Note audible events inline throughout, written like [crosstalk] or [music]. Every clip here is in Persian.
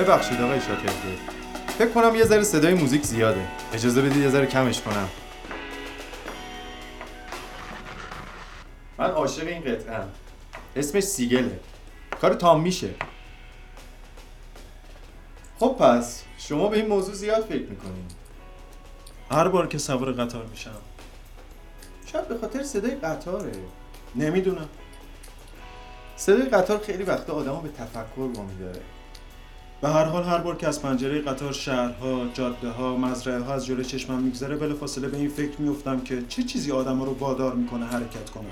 ببخشید آقای شاکرده فکر کنم یه ذره صدای موزیک زیاده. اجازه بدید یه ذره کمش کنم. من عاشق این قطعه اسمش سیگله. کار تام میشه. خب پس شما به این موضوع زیاد فکر می‌کنین. هر بار که سوار قطار میشم. شاید به خاطر صدای قطاره. نمی‌دونم. صدای قطار خیلی وقتا آدمو به تفکر وامی داره به هر حال هر بار که از پنجره قطار شهرها، جاده ها، مزرعه ها از جلوی چشمم میگذره بلافاصله به این فکر میفتم که چه چیزی آدم رو وادار می‌کنه حرکت کنم.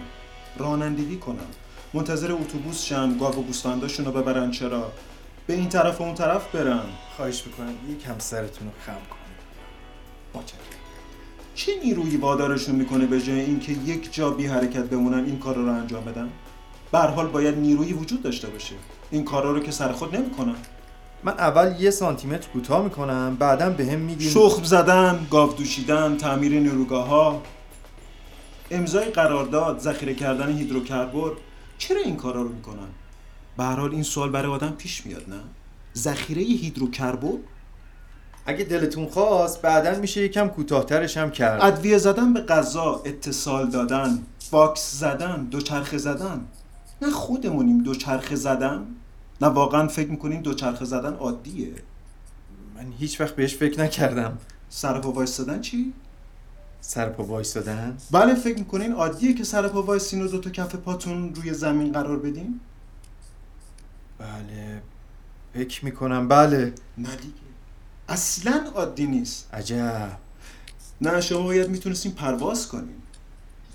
رانندگی کنم. منتظر اتوبوس شن گاو و گوسفنداشون رو ببرن چرا؟ به این طرف و اون طرف برن. خواهش می‌کنم یکم سرتون رو خم کنید. چه؟ نیرویی وادارشون می‌کنه به جای اینکه یک جا بی حرکت بمونن این کار رو انجام بدن؟ به هر حال باید نیرویی وجود داشته باشه. این کارا رو که سر خود نمی‌کنن. من اول یه سانتیمتر کوتاه می‌کنم بعدم به هم میگین شخم زدن، گاو دوشیدن، تعمیر نیروگاه ها امضای قرارداد، ذخیره کردن هیدروکربن چرا این کارا رو می‌کنن؟ به هر حال این سوال برای آدم پیش میاد نه؟ ذخیره هیدروکربن اگه دلتون خواست بعدا میشه یکم کوتاهترش هم کرد ادویه زدن به غذا، اتصال دادن، باکس زدن، دوچرخه زدن نه خودمونیم دوچرخه زدن؟ نه واقعا فکر می‌کنین دوچرخه زدن عادیه؟ من هیچ وقت بهش فکر نکردم. سر پا وایستادن چی؟ سر پا وایستادن؟ بله فکر می‌کنین عادیه که سر پا وایسین و دو تا کف پاتون روی زمین قرار بدین؟ بله فکر می‌کنم. بله. نه دیگه. اصلا عادی نیست. عجب. نه شما باید می‌تونستین پرواز کنین.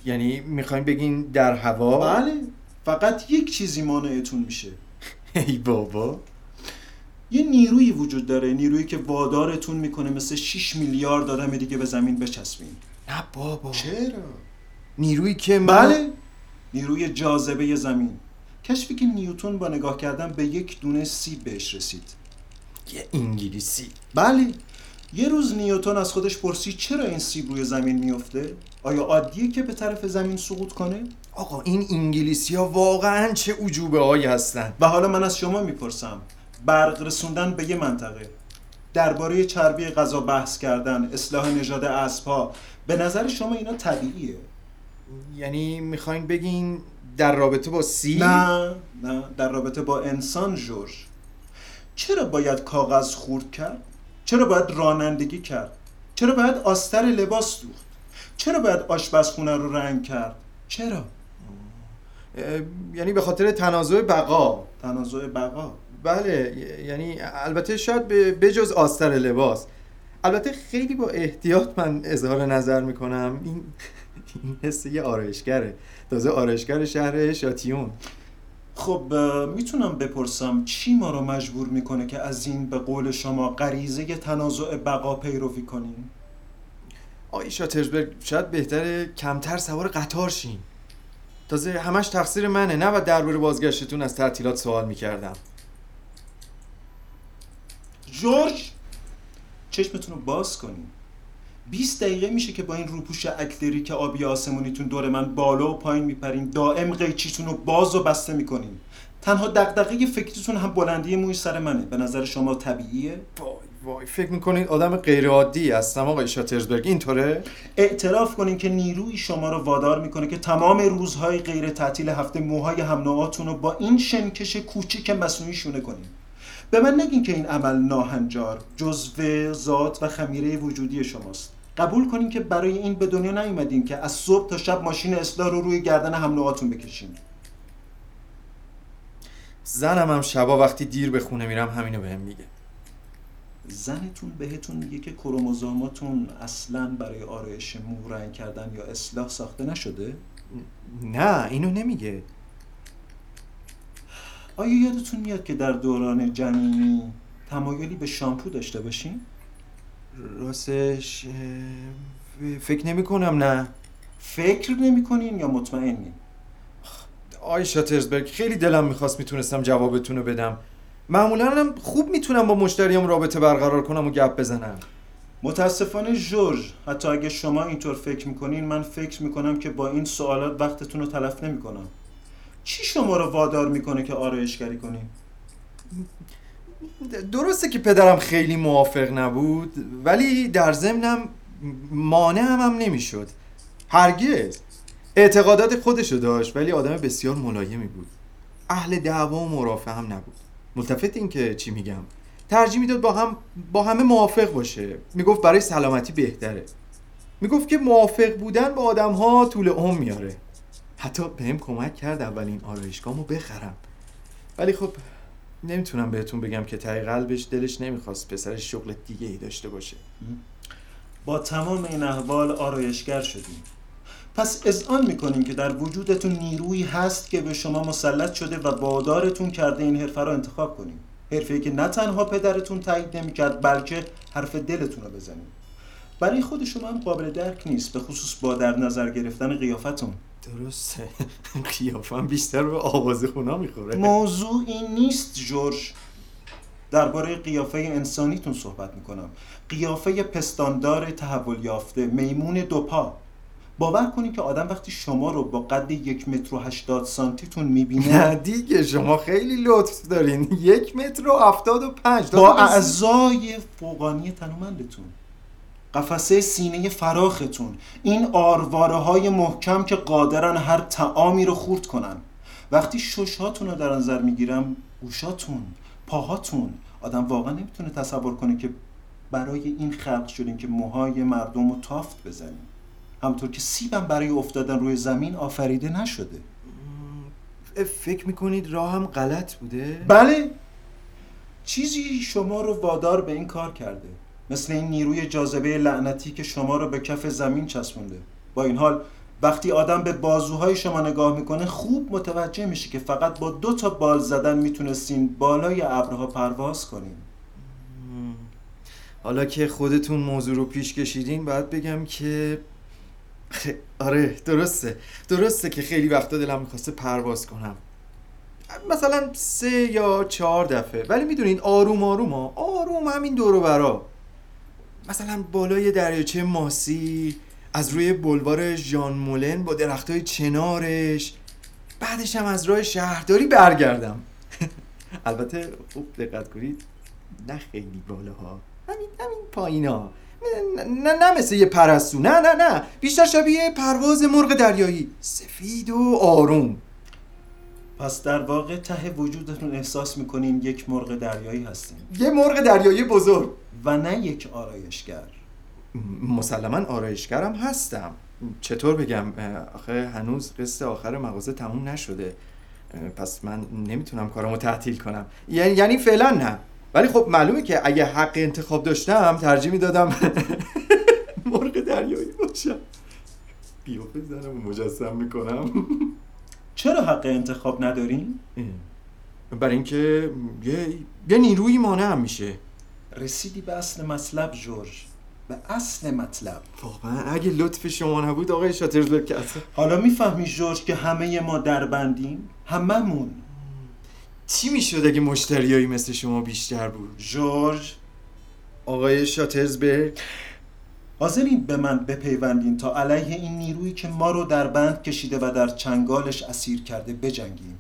یعنی می‌خواین بگین در هوا؟ بله فقط یک چیزی مانعتون میشه. [laughs] ای بابا. یه نیرویی وجود داره نیرویی که وادارتون می‌کنه مثل 6 میلیارد آدم دیگه به زمین بچسبین. نه بابا. چرا؟ نیرویی که من بله. نیروی جاذبه زمین. کشفی که نیوتون با نگاه کردن به یک دونه سیب بهش رسید. یه انگلیسی. بله. یه روز نیوتن از خودش پرسید چرا این سیب روی زمین میفته؟ آیا عادیه که به طرف زمین سقوط کنه؟ آقا این انگلیسی ها واقعا چه عجوبه هایی هستن. و حالا من از شما می‌پرسم برق رسوندن به یه منطقه درباره چربی غذا بحث کردن اصلاح نژاد اسبها به نظر شما اینا طبیعیه؟ یعنی می‌خواین بگین در رابطه با سی؟ نه نه در رابطه با انسان جورج. چرا باید کاغذ خورد کرد؟ چرا باید رانندگی کرد؟ چرا باید آستر لباس دوخت؟ چرا باید آشپزخونه رو رنگ کرد؟ چرا؟ یعنی به خاطر تنازع بقا. تنازع بقا. بله یعنی البته شاید به بجز آستر لباس. البته خیلی با احتیاط من اظهار نظر می‌کنم. این این حس یه آرایشگره. تازه آرایشگر شهر شاتیون. خب می‌تونم بپرسم چی ما رو مجبور می‌کنه که از این به قول شما غریزه تنازع بقا پیروی کنیم؟ آقای شاترزبرگ شاید بهتره کمتر سوار قطار شین. تازه همش تقصیر منه. نه و درباره بازگشتتون از تعطیلات سوال می‌کردم. جورج چشمتون رو باز کنین. 20 دقیقه میشه که با این روپوش اکلری که آبی آسمونیتون دور من بالا و پایین میپرین دائم قیچیتون رو باز و بسته می‌کنین. تنها دغدغه فکرتون هم بلندی موی سر منه. به نظر شما طبیعیه؟ وای. وای فکر می‌کنید آدم غیر عادی هستم آقای شاترزبرگ؟ اینطوره؟ اعتراف کنین که نیروی شما رو وادار می‌کنه که تمام روزهای غیر تعطیل هفته موهای هم رو با این شنکش کوچیک مصنوعی شونه کنین. به من نگین که این عمل ناهنجار جزو ذات و خمیره وجودی شماست. قبول کنین که برای این به دنیا نیومدین که از صبح تا شب ماشین اصلاح رو روی گردن هم بکشین. زنم هم شبا وقتی دیر به خونه میرم همینو بهم میگه. زنتون بهتون میگه که کروموزوماتون اصلا برای آرایش مو رنگ کردن یا اصلاح ساخته نشده نه اینو نمیگه آیا یادتون میاد که در دوران جنینی تمایلی به شامپو داشته باشین؟ راستش فکر نمی کنم نه فکر نمی‌کنین یا مطمئنین؟ آی شاترزبرگ خیلی دلم می‌خواست می‌تونستم جوابتون رو بدم معمولا هم خوب می‌تونم با مشتریام رابطه برقرار کنم و گپ بزنم. متاسفانه جورج حتی اگه شما اینطور فکر می‌کنین من فکر می‌کنم که با این سوالات وقتتون رو تلف نمی‌کنم. چی شما رو وادار می‌کنه که آرایشگری کنین؟ درسته که پدرم خیلی موافق نبود ولی در ضمنم مانع هم, هم نمی‌شد. هرگز. اعتقادات خودشو داشت ولی آدم بسیار ملایمی بود. اهل دعوا و مرافع هم نبود. ملتفت این که چی میگم ترجیح می‌داد با هم با همه موافق باشه. می‌گفت برای سلامتی بهتره. می‌گفت که موافق بودن با آدم ها طول عمر میاره. حتی بهم کمک کرد اولین آرایشگاهمو بخرم. ولی خب نمی‌تونم بهتون بگم که تای قلبش دلش نمی‌خواست پسرش شغل دیگه ای داشته باشه. با تمام این احوال آرایشگر شدیم. پس اذعان می‌کنیم که در وجودتون نیرویی هست که به شما مسلط شده و بادارتون کرده این حرفه رو انتخاب کنیم. حرفه که نه تنها پدرتون تایید نمی‌کرد بلکه حرف دلتون رو بزنیم. برای خود شما هم قابل درک نیست به خصوص با در نظر گرفتن قیافتون. درسته. [laughs] قیافم بیشتر به آواز خونا می‌خوره. موضوع این نیست جورج. درباره قیافه انسانیتون صحبت می‌کنم. قیافه پستاندار تحول یافته میمون دوپا. باور کنید که آدم وقتی شما رو با قد یک متر و هشتاد سانتیتون می‌بینه نه دیگه شما خیلی لطف دارین. یک متر و هفتاد و پنج. با اعضای فوقانی تنومندتون. قفسه سینه فراختون. این آرواره های محکم که قادرن هر تعامی رو خورد کنن. وقتی ششهاتون رو در نظر می‌گیرم گوشاتون پاهاتون آدم واقعا نمی‌تونه تصور کنه که برای این خلق شدیم که موهای مردم رو تافت بزنیم همطور که سیبم برای افتادن روی زمین آفریده نشده. فکر می‌کنید راهم غلط بوده؟ بله. چیزی شما رو وادار به این کار کرده. مثل این نیروی جاذبه لعنتی که شما رو به کف زمین چسبونده. با این حال وقتی آدم به بازوهای شما نگاه می‌کنه خوب متوجه میشه که فقط با دو تا بال زدن می‌تونستین بالای ابرها پرواز کنین. حالا که خودتون موضوع رو پیش کشیدین باید بگم که آره درسته. درسته که خیلی وقتا دلم می‌خواسته پرواز کنم. مثلا سه یا چهار دفعه. ولی می‌دونین آروم آروم ها. آروم همین دورو برا. مثلا بالای دریاچه ماسی از روی بلوار ژان مولن با درختای چنارش. بعدش هم از راه شهرداری برگردم. [laughs] البته خوب دقت کنید نه خیلی بالاها. همین همین پایینا نه نه مثل یه پرستو نه نه نه. بیشتر شبیه پرواز مرغ دریایی. سفید و آروم. پس در واقع ته وجودتون احساس می‌کنین یک مرغ دریایی هستین یه مرغ دریایی بزرگ. و نه یک آرایشگر. مسلما آرایشگرم هستم. چطور بگم؟ آخه هنوز قصه آخر مغازه تموم نشده. پس من نمی‌تونم کارمو تعطیل کنم. یعنی یعنی فعلا نه. ولی خب معلومه که اگه حق انتخاب داشتم ترجیح می‌دادم [laughs] مرغ دریایی باشم. قیافه زنم مجسم می‌کنم. چرا حق انتخاب ندارین؟ برای اینکه یه, یه نیروی مانع میشه. رسیدی به اصل مطلب جورج. به اصل مطلب. واقعا اگه لطف شما نبود آقای شاترزبرگ حالا می‌فهمی جورج که همه ما دربندیم هممون. چی می‌شد اگه مشتریایی مثل شما بیشتر بود؟ جورج آقای شاترزبرگ. حاضرین به من بپیوندین تا علیه این نیرویی که ما رو در بند کشیده و در چنگالش اسیر کرده بجنگیم.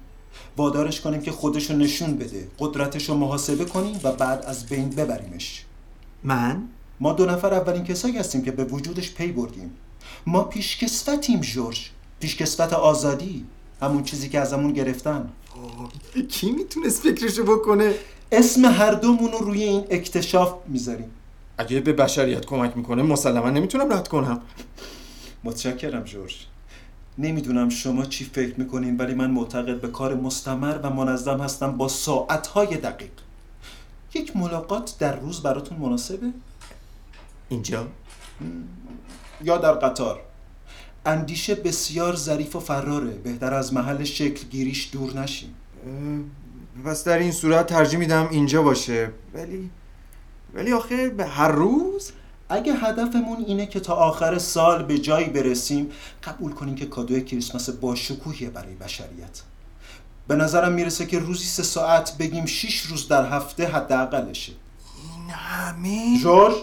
وادارش کنیم که خودشو نشون بده قدرتش رو محاسبه کنیم و بعد از بین ببریمش. من؟ ما دو نفر اولین کسایی هستیم که به وجودش پی بردیم. ما پیشکسوتیم جورج. پیشکسوت آزادی. همون چیزی که ازمون گرفتن. کی می‌تونست فکرشو بکنه؟ اسم هر دومون رو روی این اکتشاف می‌ذاریم. اگه به بشریت کمک می‌کنه مسلما نمی‌تونم رد کنم. متشکرم جورج. نمی‌دونم شما چی فکر می‌کنین ولی من معتقد به کار مستمر و منظم هستم با ساعتهای دقیق. یک ملاقات در روز براتون مناسبه؟ اینجا؟ یا در قطار؟ اندیشه بسیار ظریف و فراره. بهتر از محل شکل گیریش دور نشیم پس در این صورت ترجیح میدم اینجا باشه. ولی ولی آخه به هر روز؟ اگه هدفمون اینه که تا آخر سال به جایی برسیم قبول کنیم که کادوی کریسمس با شکوهیه برای بشریت. به نظرم می‌رسه که روزی سه ساعت بگیم شیش روز در هفته حداقلشه. این همه؟ جورج؟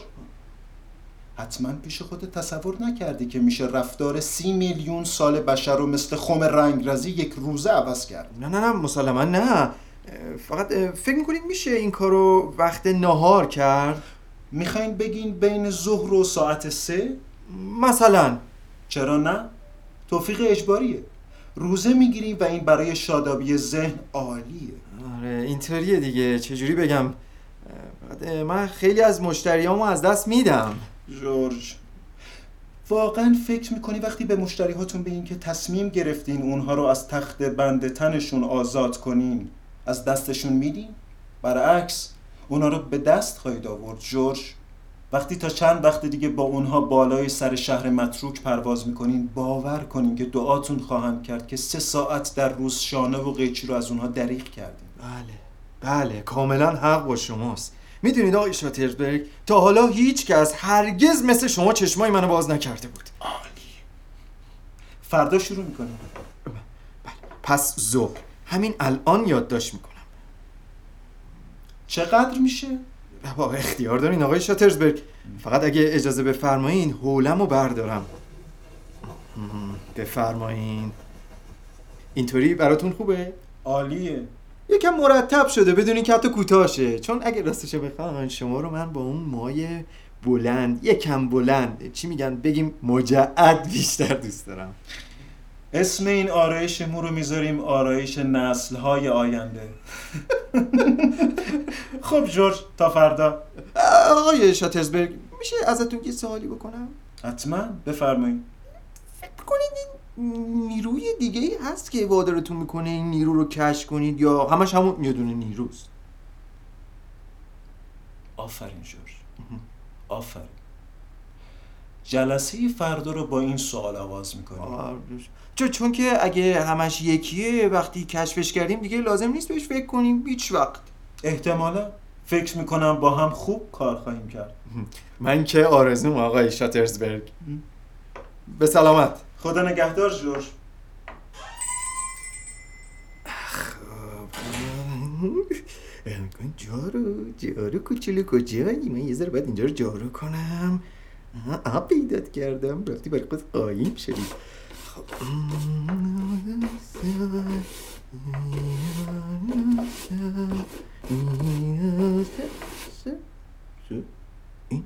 حتما پیش خودت تصور نکردی که میشه رفتار سی میلیون سال بشر رو مثل خم رنگرزی یک روزه عوض کرد. نه نه نه مسلما نه. فقط فکر می‌کنید میشه این کارو وقت نهار کرد؟ می‌خواین بگین بین ظهر و ساعت سه؟ مثلا. چرا نه؟ توفیق اجباریه. روزه می‌گیریم و این برای شادابی ذهن عالیه. آره اینطوریه دیگه. چجوری بگم؟ من خیلی از مشتریامو از دست میدم. جورج. واقعا فکر می‌کنی وقتی به مشتری هاتون بگین که تصمیم گرفتین اونها رو از تخت بند تنشون آزاد کنین از دستشون میدین؟ برعکس اونها رو به دست خواهید آورد جورج. وقتی تا چند وقت دیگه با اونها بالای سر شهر متروک پرواز می‌کنین باور کنین که دعاتون خواهم کرد که سه ساعت در روز شانه و قیچی رو از اونها دریغ کردین. بله بله. کاملا حق با شماست. می‌دونید آقای شاترزبرگ؟ تا حالا هیچ کس هرگز مثل شما چشمای منو باز نکرده بود. عالی. فردا شروع می‌کنیم. بله پس ظهر. همین الان یادداشت می‌کنم. چقدر میشه؟ با اختیار دارین آقای شاترزبرگ. فقط اگه اجازه بفرمایین حولم رو بردارم بفرمایین. اینطوری براتون خوبه؟ عالیه. یکم مرتب شده بدونین که حتی کوتاشه چون اگه راستشو بخواین شما رو من با اون مای بلند یکم بلند چی میگن؟ بگیم مجعد بیشتر دوست دارم. اسم این آرایش مو رو می‌ذاریم آرایش نسل های آینده. [laughs] خب جورج تا فردا. آقای شاترزبرگ میشه ازتون یه سوالی بکنم؟ حتما بفرمایید. فکر این نیروی دیگه ای هست که وادارتون می‌کنه این نیرو رو کشف کنید یا همش همون یه دونه نیروست؟ آفرین جورج. آفرین. جلسه فردا رو با این سوال آغاز می‌کنیم. چون چون که اگه همش یکیه وقتی کشفش کردیم دیگه لازم نیست بهش فکر کنیم. هیچ وقت. احتمالا. فکر می‌کنم با هم خوب کار خواهیم کرد. من که آرزوم آقای شاترزبرگ. به سلامت. خدا نگهدار جورج. جارو جارو کوچولو کجایی؟ من یه ذره باید اینجا رو جارو کنم. آب پیدات کردم. رفتی برای خود قایم شدی. خب. این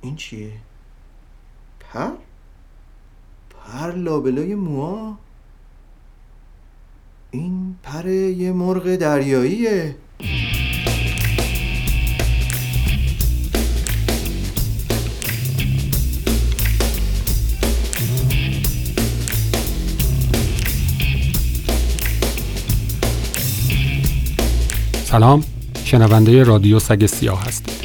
این چیه؟ پر؟ پر لابلای موها این پر یه مرغ دریاییه. سلام شنونده رادیو سگ سیاه هستید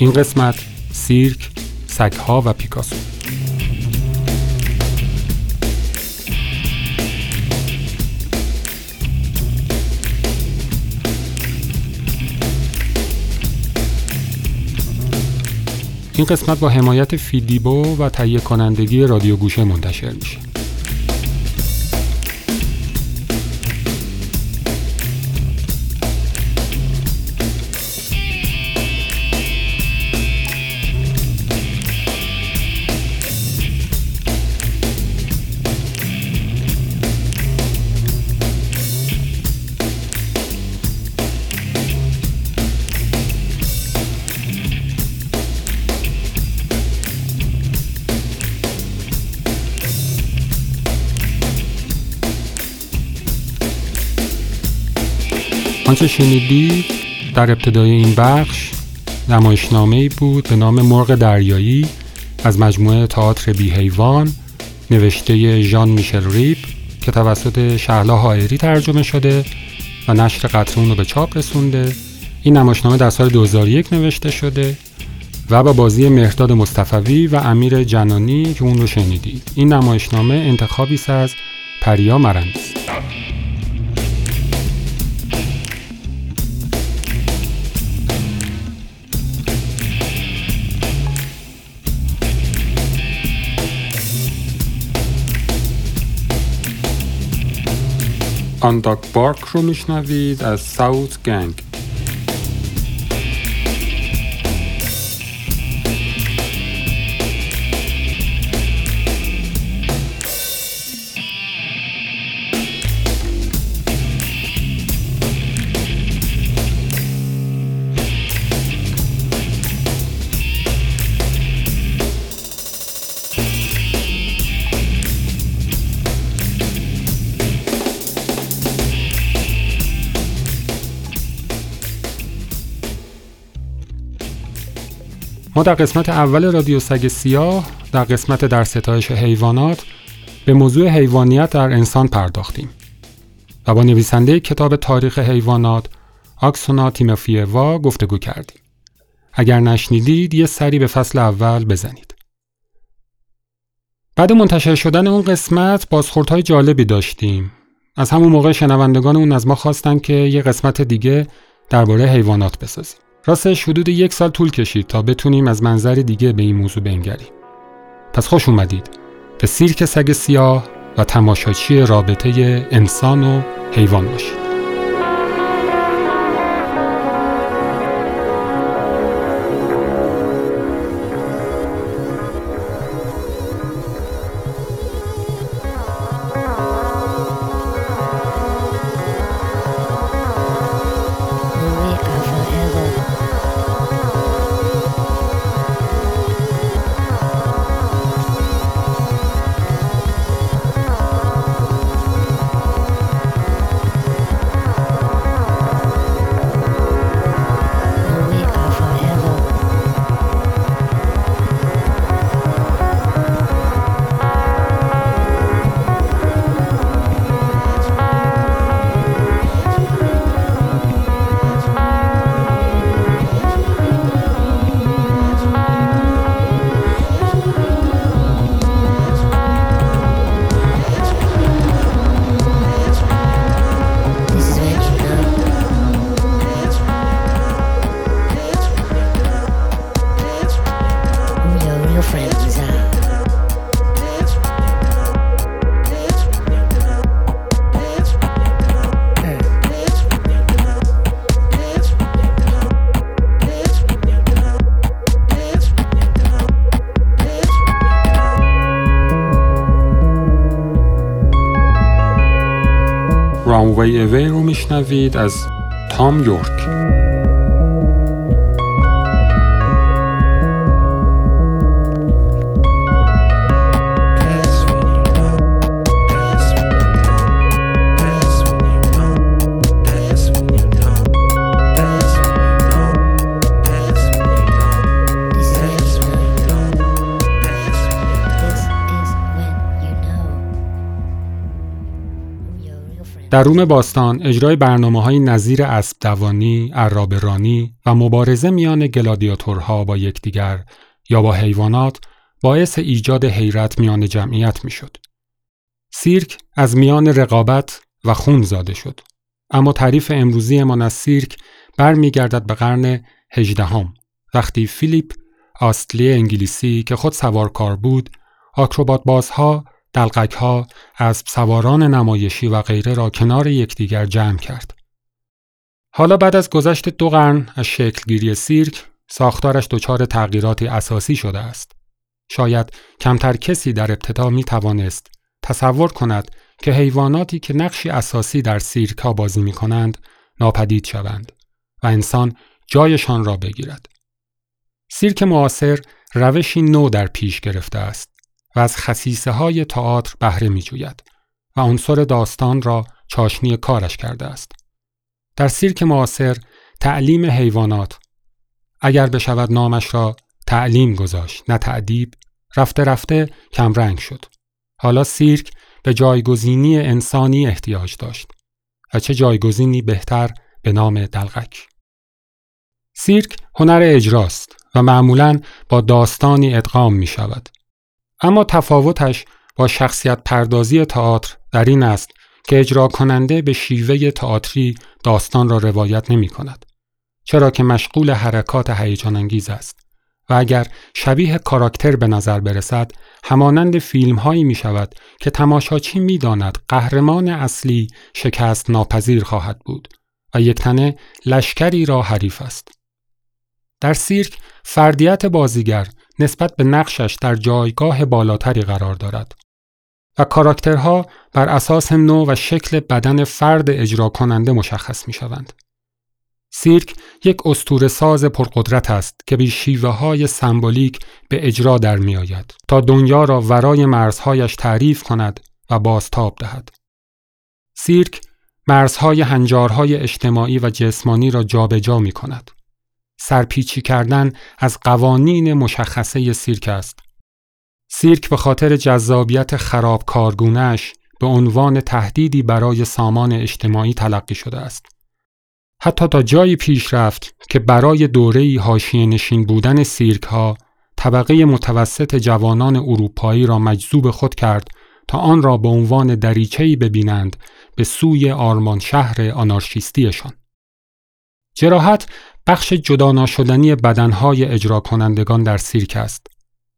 این قسمت سیرک، سگها و پیکاسو. این قسمت با حمایت فیدیبو و تهیه کنندگی رادیو گوشه منتشر میشه. آنچه شنیدید در ابتدای این بخش نمایشنامه بود به نام مرغ دریایی از مجموعه تئاتر بی حیوان نوشته ژان میشل ریپ که توسط شهلا هایری ترجمه شده و نشر قطرون رو به چاپ رسونده. این نمایشنامه در سال 2001 نوشته شده و با بازی مهرداد مصطفوی و امیر جنانی که اون رو شنیدید. این نمایشنامه انتخابی است از پریا مرندی. آنداک بارک رو میشنوید از ساوت گنگ ما در قسمت اول رادیو سگ سیاه در قسمت در ستایش حیوانات به موضوع حیوانیت در انسان پرداختیم و با نویسنده کتاب تاریخ حیوانات آکسونا تیموفیوا گفتگو کردیم. اگر نشنیدید یه سری به فصل اول بزنید. بعد منتشر شدن اون قسمت بازخوردهای جالبی داشتیم. از همون موقع شنوندگان اون از ما خواستن که یه قسمت دیگه درباره حیوانات بسازیم. راستش حدود یک سال طول کشید تا بتونیم از منظر دیگه به این موضوع بنگریم. پس خوش اومدید به سیرک سگ سیاه و تماشاچی رابطه انسان و حیوان باشید. Way Away رو میشنوید از تام یورک. در روم باستان اجرای برنامه های نظیر اسب دوانی، عرابرانی و مبارزه میان گلادیاتورها با یکدیگر یا با حیوانات باعث ایجاد حیرت میان جمعیت می‌شد. سیرک از میان رقابت و خون زاده شد. اما تعریف امروزیمان از سیرک برمیگردد به قرن هجدهم وقتی فیلیپ آستلی انگلیسی که خود سوارکار بود آکروبات بازها دلقک ها از سواران نمایشی و غیره را کنار یکدیگر جمع کرد. حالا بعد از گذشت دو قرن از شکلگیری سیرک ساختارش دچار تغییراتی اساسی شده است. شاید کمتر کسی در ابتدا می توانست تصور کند که حیواناتی که نقشی اساسی در سیرک ها بازی می کنند ناپدید شوند و انسان جایشان را بگیرد. سیرک معاصر روشی نو در پیش گرفته است. و از خصیصه های تئاتر بهره می جوید و عنصر داستان را چاشنی کارش کرده است. در سیرک معاصر تعلیم حیوانات اگر بشود نامش را تعلیم گذاشت نه تعدیب رفته رفته کمرنگ شد. حالا سیرک به جایگزینی انسانی احتیاج داشت و چه جایگزینی بهتر به نام دلغک. سیرک هنر اجراست و معمولا با داستانی ادغام می شود اما تفاوتش با شخصیت پردازی تئاتر در این است که اجرا کننده به شیوه تئاتری داستان را روایت نمی کند. چرا که مشغول حرکات هیجان انگیز است و اگر شبیه کاراکتر به نظر برسد همانند فیلم هایی می شود که تماشاچی می داند قهرمان اصلی شکست ناپذیر خواهد بود و یک تنه لشکری را حریف است. در سیرک فردیت بازیگر نسبت به نقشش در جایگاه بالاتری قرار دارد و کاراکترها بر اساس نوع و شکل بدن فرد اجرا کننده مشخص می شوند. سیرک یک اسطوره ساز پرقدرت است که به شیوه های سمبولیک به اجرا در می آید تا دنیا را ورای مرزهایش تعریف کند و بازتاب دهد. سیرک مرزهای هنجارهای اجتماعی و جسمانی را جابجا جا می کند. سرپیچی کردن از قوانین مشخصه سیرک است. سیرک به خاطر جذابیت خراب کارگونش به عنوان تهدیدی برای سامان اجتماعی تلقی شده است. حتی تا جایی پیش رفت که برای دوره‌ای حاشیه نشین بودن سیرک ها طبقه متوسط جوانان اروپایی را مجذوب خود کرد تا آن را به عنوان دریچه‌ای ببینند به سوی آرمان شهر آنارشیستیشان. جراحت بخش جدا ناشدنی بدنهای اجرا کنندگان در سیرک است.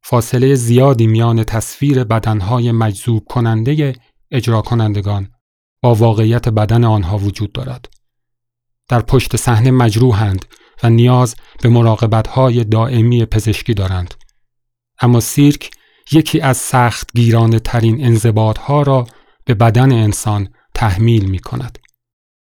فاصله زیادی میان تصویر بدنهای مجذوب کننده اجرا کنندگان با واقعیت بدن آنها وجود دارد. در پشت صحنه مجروحند و نیاز به مراقبتهای دائمی پزشکی دارند. اما سیرک یکی از سخت گیرانه ترین انضباط را به بدن انسان تحمیل می کند.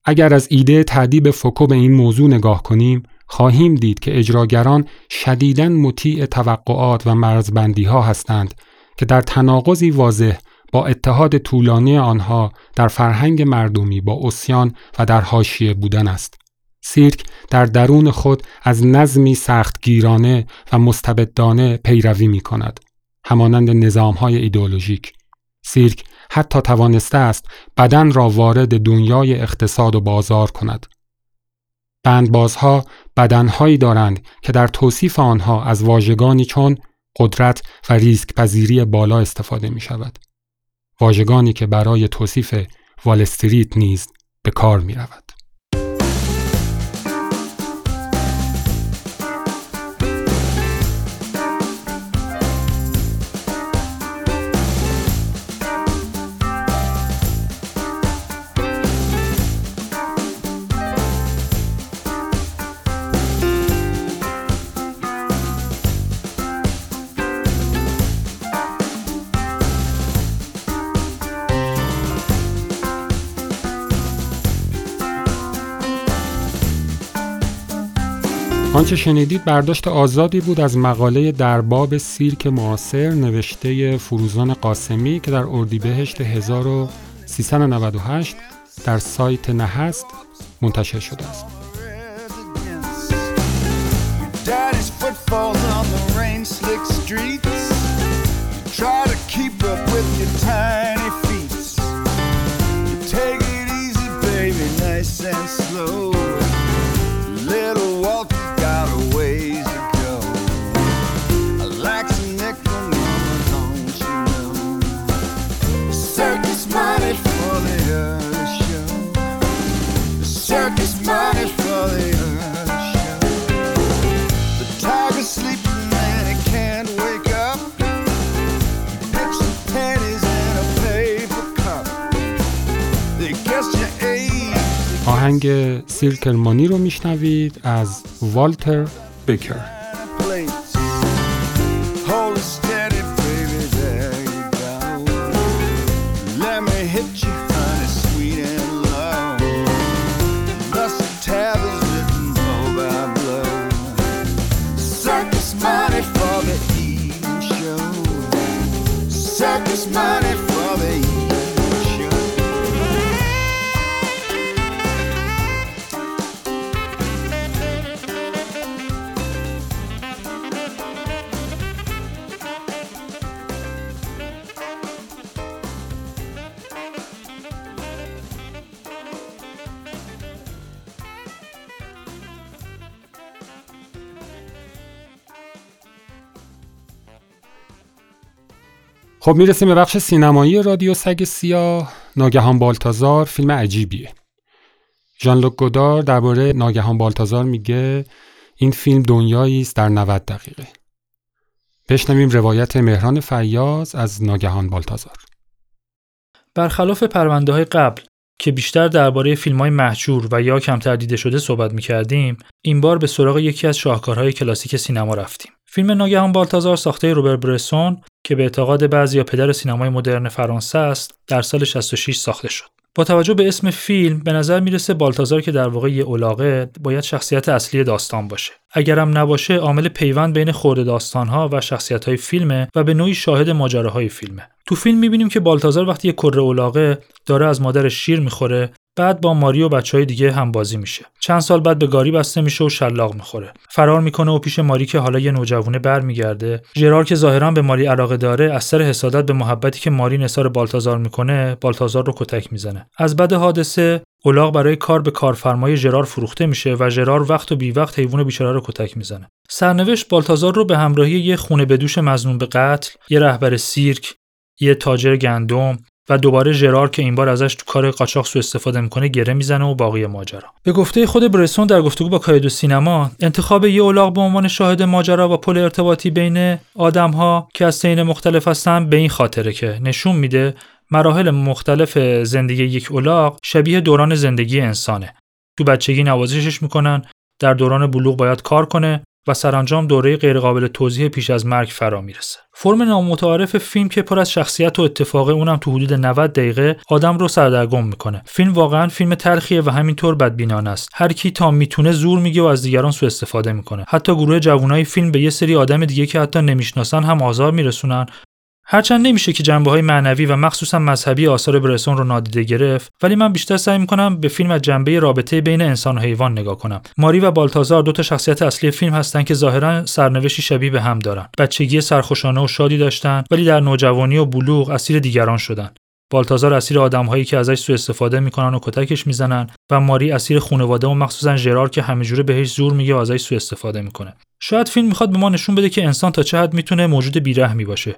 اگر از ایده تعدیب فوکو به این موضوع نگاه کنیم خواهیم دید که اجراگران شدیداً مطیع توقعات و مرزبندی ها هستند که در تناقضی واضح با اتحاد طولانی آنها در فرهنگ مردمی با اسیان و در حاشیه بودن است. سیرک در درون خود از نظمی سختگیرانه و مستبدانه پیروی می کند. همانند نظام های ایدئولوژیک. سیرک حتی توانسته است بدن را وارد دنیای اقتصاد و بازار کند. بندبازها بدنهایی دارند که در توصیف آنها از واژگانی چون قدرت و ریسک پذیری بالا استفاده می شود. واژگانی که برای توصیف والستریت نیز به کار می رود. آنچه شنیدید برداشت آزادی بود از مقاله در باب سیرک معاصر نوشته فروزان قاسمی که در اردیبهشت 1398 در سایت نهست منتشر شده است. آهنگ سیرکلمانی رو میشنوید از والتر بکر خب می‌رسیم به بخش سینمایی رادیو سگ سیاه ناگهان بالتازار فیلم عجیبیه. ژان لوک گودار درباره ناگهان بالتازار میگه این فیلم دنیایی است در 90 دقیقه. بشنویم روایت مهران فیاض از ناگهان بالتازار. برخلاف پرونده های قبل که بیشتر درباره فیلم های محجور و یا کمتر دیده شده صحبت می کردیم این بار به سراغ یکی از شاهکارهای کلاسیک سینما رفتیم. فیلم ناگهان بالتازار ساخته روبر برسون که به اعتقاد بعضی یا پدر سینمای مدرن فرانسه است در سال 66 ساخته شد. با توجه به اسم فیلم به نظر می‌رسه بالتازار که در واقع یه اولاغه باید شخصیت اصلی داستان باشه. اگرم نباشه عامل پیوند بین خورده داستانها و شخصیت فیلمه و به نوعی شاهد ماجراهای فیلمه. تو فیلم می‌بینیم که بالتازار وقتی یه کره اولاغه داره از مادرش شیر می‌خوره بعد با ماری و بچه های دیگه هم بازی میشه. چند سال بعد به گاری بسته میشه و شلاق می‌خوره. فرار می‌کنه و پیش ماری که حالا یه نوجوانه برمیگرده. ژرار که ظاهرا به ماری علاقه داره از سر حسادت به محبتی که ماری نثار بالتازار می‌کنه بالتازار رو کتک می‌زنه. از بعد حادثه اولاغ برای کار به کارفرمای ژرار فروخته میشه و ژرار وقت و بی وقت حیوان بیچاره رو کتک می‌زنه. سرنوشت بالتازار رو به همراهی یه خونه بدوش مزنون به قتل یه رهبر سیرک یه تاجر گندم و دوباره ژرار که این بار ازش تو کار قاچاق سو استفاده می‌کنه گره می‌زنه و باقی ماجرا. به گفته خود برسون در گفتگو با کایدو سینما انتخاب یه اولاغ به عنوان شاهد ماجرا و پل ارتباطی بین آدمها که از سین مختلف هستن به این خاطره که نشون میده مراحل مختلف زندگی یک اولاغ شبیه دوران زندگی انسانه. تو بچگی نوازشش می‌کنن در دوران بلوغ باید کار کنه و سرانجام دوره غیرقابل توضیح پیش از مرگ فرا می‌رسه. فرم نامتعارف فیلم که پر از شخصیت و اتفاقه اونم تو حدود 90 دقیقه آدم رو سردرگم می‌کنه. فیلم واقعا فیلم تلخیه و همینطور بدبینانه است. هر کی تا می‌تونه زور میگه و از دیگران سوء استفاده می‌کنه. حتی گروه جوانای فیلم به یه سری آدم دیگه که حتی نمی‌شناسن هم آزار میرسونن هرچند نمیشه که جنبه های معنوی و مخصوصا مذهبی آثار برسون رو نادیده گرفت ولی من بیشتر سعی می‌کنم به فیلم از جنبه رابطه بین انسان و حیوان نگاه کنم. ماری و بالتازار دو تا شخصیت اصلی فیلم هستن که ظاهرا سرنوشتی شبیه به هم دارن. بچگی سرخوشانه و شادی داشتن ولی در نوجوانی و بلوغ اسیر دیگران شدن. بالتازار اسیر آدمهایی که ازش سوء استفاده می‌کنن و کتکش می‌زنن و ماری اسیر خانواده و مخصوصا ژرار که همهجوره بهش زور میگه و ازش سوء استفاده می‌کنه. شاید فیلم می‌خواد به ما نشون بده که انسان تا چه حد می‌تونه موجود بیرحمی باشه.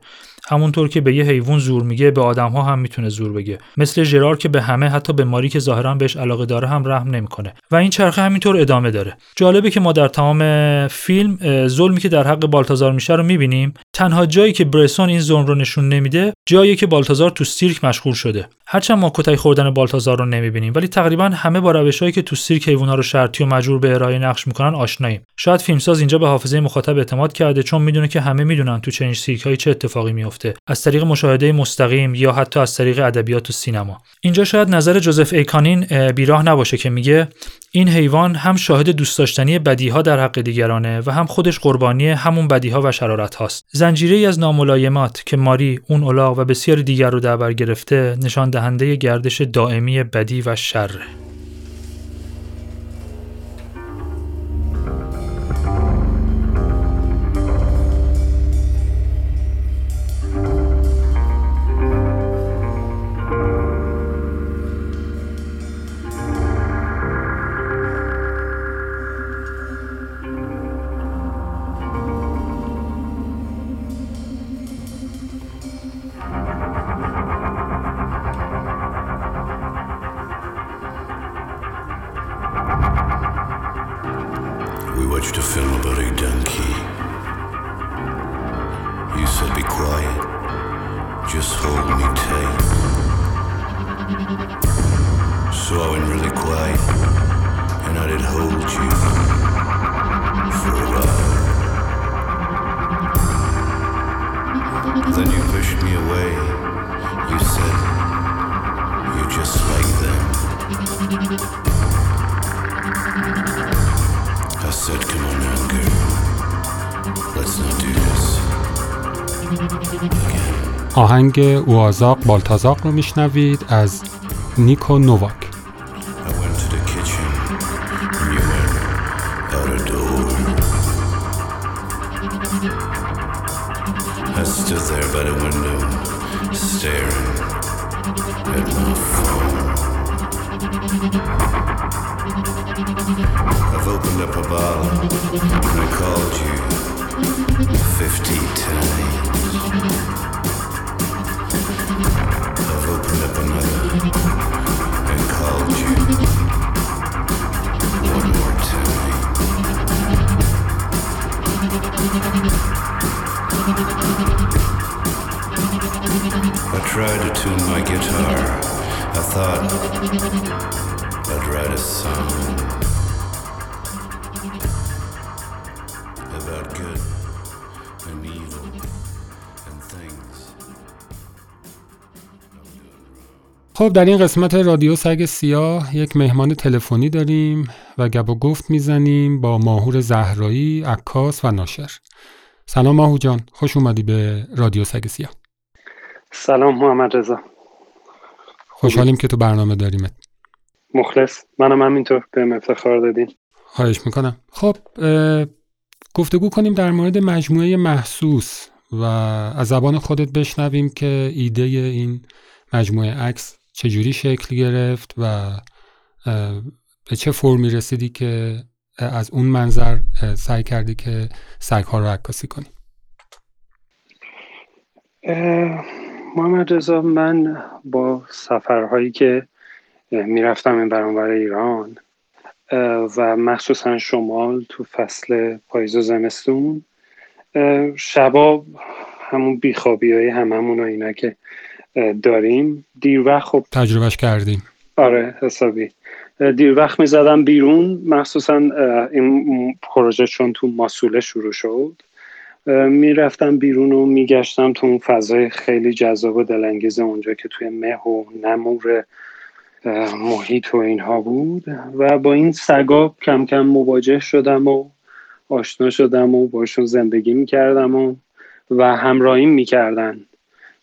همونطور که به یه حیوان زور میگه به آدم ها هم می‌تونه زور بگه. مثل ژرار که به همه حتی به ماری که ظاهرا بهش علاقه داره هم رحم نمی‌کنه. و این چرخه همینطور ادامه داره. جالبه که ما در تمام فیلم ظلمی که در حق بالتازار میشه رو می‌بینیم. تنها جایی که برسون این ظلم رو نشون نمیده جایی که بالتازار تو سیرک مشغول شده. هرچند ما کتک خوردن بالتازار رو نمی‌بینیم ولی تقریبا همه با روشهایی که تو سیرک حیونا رو شرطی و مجبور به ارائه نقش می‌کنن آشناییم. شاید فیلمساز اینجا به حافظه مخاطب اعتماد کرده چون می‌دونه که همه می‌دونن تو چنین سیرک چه اتفاقی میفته از طریق مشاهده مستقیم یا حتی از طریق ادبیات و سینما. اینجا شاید نظر جوزف ایکانین بیراه نباشه که میگه این حیوان هم شاهد دوست داشتنی بدیها در حق دیگرانه و هم خودش قربانی همون بدیها و شرارت هاست. زنجیره ای از ناملایمات که ماری اون الاغ و بسیاری دیگر رو در بر گرفته نشان دهنده گردش دائمی بدی و شر. آهنگ اوازاق بالتازاق رو میشنوید از نیکو نوواک I've opened I'd write a song خب در این قسمت رادیو سگ سیاه یک مهمان تلفنی داریم و گپ و گفت می‌زنیم با ماهور زهرایی، عکاس و ناشر. سلام ماهو جان، خوش اومدی به رادیو سگ سیاه. سلام محمد رضا خوشحالیم که تو برنامه داریمت. مخلص منم همینطور به افتخار دادین خواهش می‌کنم. خب گفتگو کنیم در مورد مجموعه محسوس و از زبان خودت بشنویم که ایده این مجموعه عکس چجوری شکل گرفت و به چه فرمی رسیدی که از اون منظر سعی کردی که سگها رو عکاسی کنی؟ محمد رضا من با سفرهایی که می‌رفتم این برانور ایران و مخصوصا شمال تو فصل پاییز و زمستون اه، شبا همون بیخوابی های هممون و اینا که داریم. دیر وقت خب تجربهش کردیم. آره حسابی. دیر وقت می‌زدم بیرون. مخصوصا این پروژه چون تو ماسوله شروع شد. می‌رفتم بیرون و میگشتم تو اون فضای خیلی جذاب و دلانگیز اونجا که توی مه و نمور محیط و اینها بود. و با این سگا کم کم مواجه شدم و آشنا شدم و باشون زندگی می‌کردم و و همراهیم می‌کردن.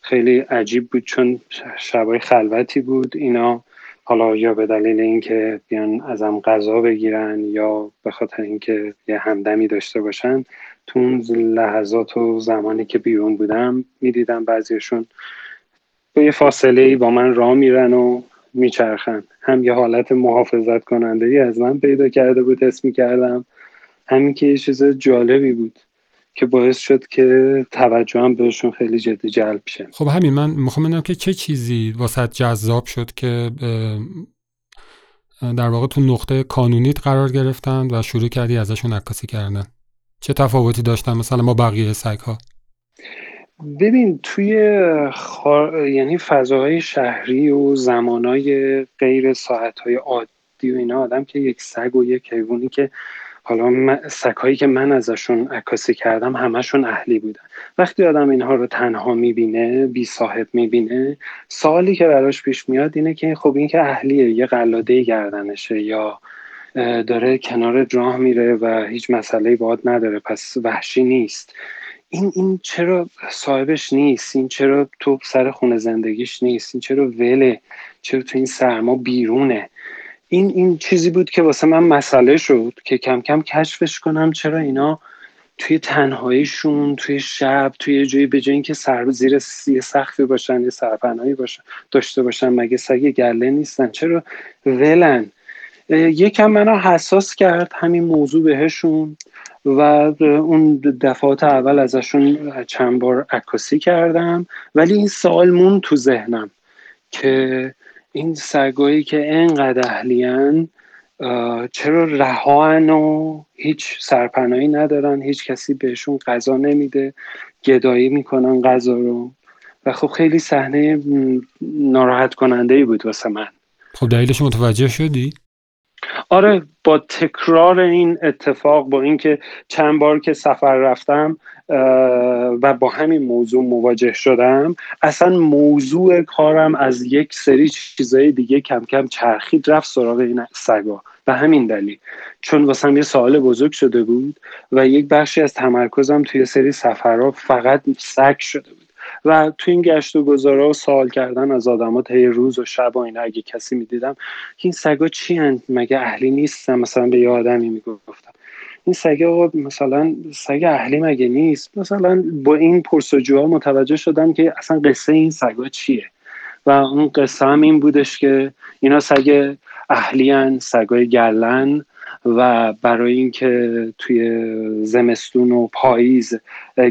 خیلی عجیب بود چون شبای خلوتی بود. اینا حالا یا به دلیل اینکه بیان ازم غذا بگیرن یا به خاطر اینکه یه همدمی داشته باشن تو اون لحظات و زمانی که بیرون بودم می‌دیدم بعضیشون به یه فاصله ای با من راه میرن و میچرخن. هم یه حالت محافظت کننده ای از من پیدا کرده بود حس می‌کردم. همین که یه چیز جالبی بود. که باعث شد که توجهم بهشون خیلی جدی جلب شه. خب همین من می‌خوام بدونم که چه چیزی واسط جذاب شد که در واقع تو نقطه کانونیت قرار گرفتن و شروع کردی ازشون عکاسی کردن. چه تفاوتی داشتن مثلا با بقیه سگ ها ببین توی خار... یعنی فضاهای شهری و زمانای غیر ساعتهای عادی و اینا آدم که یک سگ و یک حیوانی که حالا سگهایی که من ازشون عکاسی کردم همشون اهلی بودن. وقتی آدم اینها رو تنها می‌بینه بی صاحب می‌بینه سوالی که براش پیش میاد اینه که خب این که اهلیه یه قلاده گردنشه یا داره کنار راه میره و هیچ مسئله باد نداره پس وحشی نیست. این این چرا صاحبش نیست؟ این چرا تو سر خونه زندگیش نیست؟ این چرا وله؟ چرا تو این سرما بیرونه؟ این این چیزی بود که واسه من مسئله شد که کم کم کشفش کنم چرا اینا توی تنهاییشون توی شب توی جایی به جای اینکه سر زیر س- یه سقفی باشن یه سرپناهی باشن داشته باشن مگه سگ گله نیستن؟ چرا ولن؟ یکم منو حساس کرد همین موضوع بهشون و اون دفعات اول ازشون چند بار عکاسی کردم. ولی این سوال مون تو ذهنم که این سگایی که انقدر اهلیان اه، چرا رهان و هیچ سرپناهی ندارن هیچ کسی بهشون غذا نمیده گدایی می‌کنن غذا رو؟ و خب خیلی صحنه ناراحت کننده ای بود واسه من. خب دلیلش متوجه شدی؟ آره با تکرار این اتفاق با اینکه چند بار که سفر رفتم و با همین موضوع مواجه شدم اصلا موضوع کارم از یک سری چیزای دیگه کم کم چرخید رفت سراغ این سگا. به همین دلیل. چون واسم یه سوال بزرگ شده بود و یک بخشی از تمرکزم توی سری سفرها فقط سگ شده بود. و تو این گشت و گذارا و سوال کردن از آدمات هی روز و شب و اینا اگه کسی می‌دیدم این سگا چی هن؟ مگه اهلی نیستن؟ مثلا به یه آدمی می‌گفتم این سگا آقا مثلا سگ اهلی مگه نیست؟ مثلا با این پرسجوها متوجه شدم که اصلا قصه این سگا چیه؟ و اون قصه هم این بودش که اینا سگ اهلیان سگای گلن و برای اینکه توی زمستون و پاییز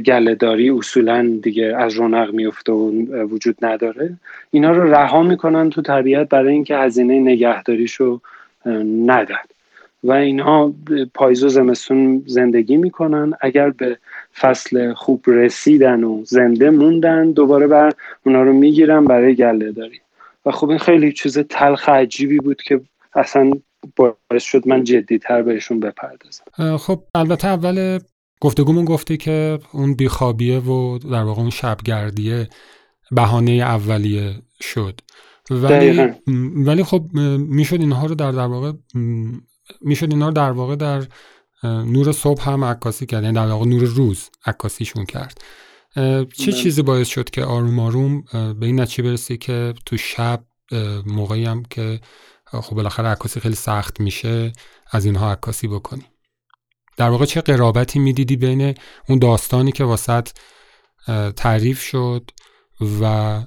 گلهداری اصولا دیگه از رونق میفته و وجود نداره اینا رو رها می‌کنن تو طبیعت برای اینکه هزینه نگهداریشو ندن. و اینها پاییز و زمستون زندگی می‌کنن. اگر به فصل خوب رسیدن و زنده موندن دوباره بر اونا رو می‌گیرن برای گله داری و خب این خیلی چیز تلخ عجیبی بود که اصلا باعث شد من جدیتر بهشون بپردازم. خب البته اول گفتگومون گفته که اون بیخوابیه و در واقع اون شبگردیه بهانه اولیه شد. ولی ولی خب می‌شد اینها رو در در واقع می‌شد اینها رو در واقع در نور صبح هم عکاسی کرد. یعنی در واقع نور روز عکاسیشون کرد. چه چیزی باعث شد که آروم آروم به این نتیجه برسی که تو شب موقعی هم که خب بالاخره عکاسی خیلی سخت میشه از اینها عکاسی بکنی. در واقع چه قرابتی می‌دیدی بین اون داستانی که واسط تعریف شد و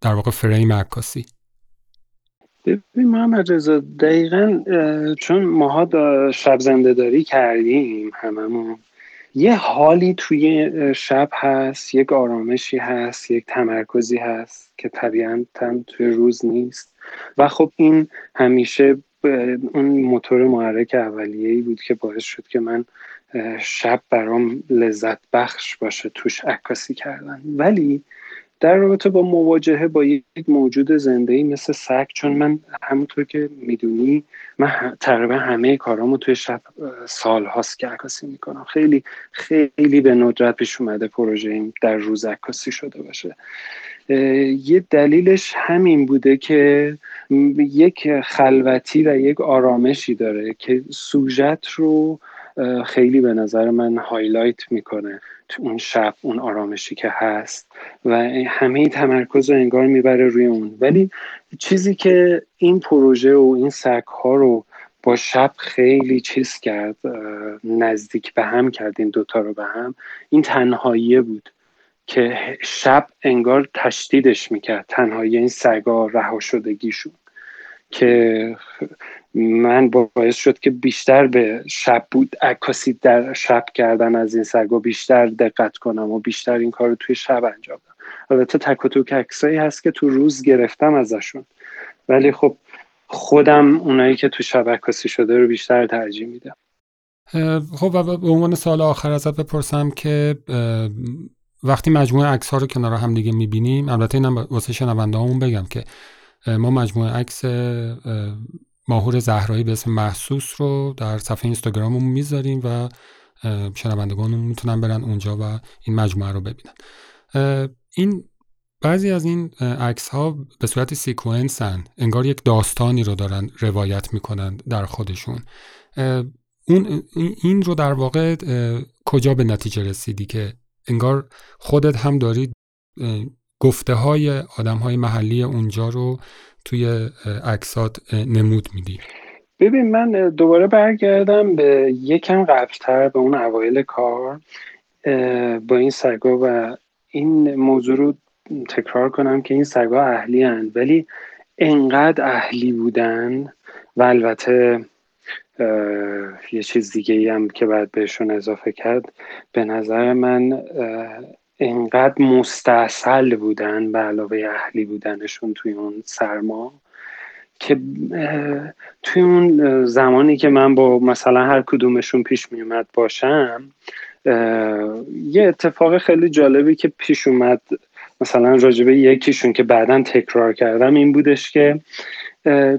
در واقع فریم عکاسی؟ ببین محمد رضا دقیقا چون ماها شب زنده داری کردیم هممون یه حالی توی شب هست یک آرامشی هست یک تمرکزی هست که طبیعتا توی روز نیست. و خب این همیشه اون موتور محرک اولیه‌ای بود که باعث شد که من شب برام لذت بخش باشه توش عکاسی کردن. ولی در رابطه با مواجهه با یک موجود زنده ای مثل سگ چون من همونطور که می‌دونی من تقریبا همه کارامو توی شب سال هاست که عکاسی می‌کنم. خیلی خیلی به ندرت پیش اومده پروژه در روز عکاسی شده باشه. یه دلیلش همین بوده که یک خلوتی و یک آرامشی داره که سوژت رو خیلی به نظر من هایلایت می‌کنه تو اون شب اون آرامشی که هست و همه تمرکز رو انگار می‌بره روی اون. ولی چیزی که این پروژه و این سگ ها رو با شب خیلی چیز کرد نزدیک به هم کرد این دوتا رو به هم این تنهاییه بود. که شب انگار تشدیدش می‌کرد. تنهایی این سگا رها شدگیشون که من باعث شد که بیشتر به شب بود عکاسی در شب کردن از این سگا بیشتر دقت کنم و بیشتر این کار رو توی شب انجام دادم. البته تک و توک عکسایی هست که تو روز گرفتم ازشون. ولی خب خودم اونایی که تو شب عکاسی شده رو بیشتر ترجیح میدم. خب و به عنوان سال آخر ازت بپرسم که وقتی مجموعه عکس ها رو کنار هم دیگه می‌بینیم البته اینم واسه شنونده همون بگم که ما مجموعه عکس ماهور زهرایی به اسم محسوس رو در صفحه اینستاگراممون می‌ذاریم و شنوندگانمون می‌تونن برن اونجا و این مجموعه رو ببینن. این بعضی از این عکس ها به صورت سیکونسن انگار یک داستانی رو دارن روایت می‌کنن در خودشون. اون این رو در واقع کجا به نتیجه رسیدی که انگار خودت هم داری گفته های آدم های محلی اونجا رو توی عکسات نمود میدی. ببین من دوباره برگردم به یکم قبلتر به اون اوایل کار با این سگا و این موضوع رو تکرار کنم که این سگا اهلی هن ولی انقدر اهلی بودن و البته یه چیز دیگه هم که باید بهشون اضافه کرد. به نظر من انقدر مستاصل بودن به علاوه اهلی بودنشون توی اون سرما که توی اون زمانی که من با مثلا هر کدومشون پیش میومد باشم یه اتفاق خیلی جالبی که پیش اومد مثلا راجبه یکیشون که بعدا تکرار کردم این بودش که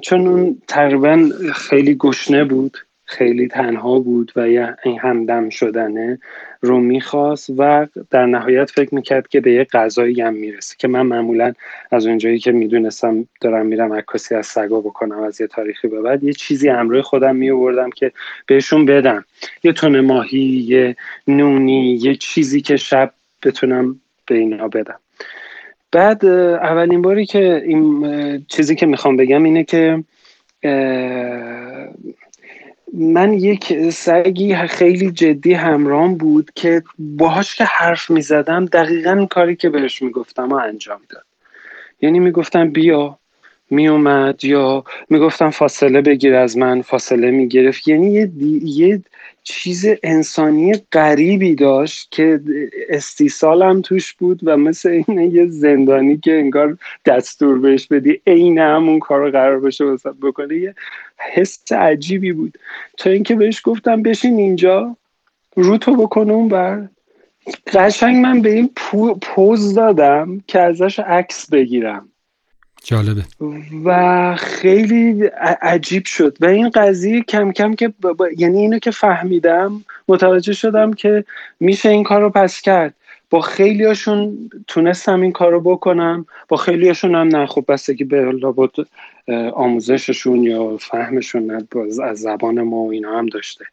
چون اون تقریبا خیلی گشنه بود خیلی تنها بود و یه این همدم شدنه رو می‌خواست و در نهایت فکر می‌کرد که به یه غذایی هم می‌رسه که من معمولا از اونجایی که می‌دونستم دارم میرم عکاسی از سگا بکنم از یه تاریخی به بعد یه چیزی همراه خودم میوردم که بهشون بدم. یه تون ماهی یه نونی یه چیزی که شب بتونم به اینا بدم. بعد اولین باری که این چیزی که می‌خوام بگم اینه که من یک سگی خیلی جدی همرام بود که باهاش که حرف می‌زدم دقیقا کاری که بهش می‌گفتم و انجام داد. یعنی می‌گفتم بیا میومد یا می‌گفتم فاصله بگیر از من فاصله می‌گرفت. یعنی یه, یه چیز انسانی غریبی داشت که استیصالم توش بود و مثل این یه زندانی که انگار دستور بهش بدی عین همون کار رو قرار بشه بکنه یه حس عجیبی بود. تا اینکه بهش گفتم بشین اینجا رو تو بکن بر قشنگ من به این پوز دادم که ازش عکس بگیرم. جالبه. و خیلی عجیب شد. و این قضیه کم کم که یعنی اینو که فهمیدم متوجه شدم که میشه این کار رو پس کرد. با خیلیاشون تونستم این کار رو بکنم با خیلیاشون هم نه. خب بستگی به آموزششون یا فهمشون از زبان ما و اینا هم داشته.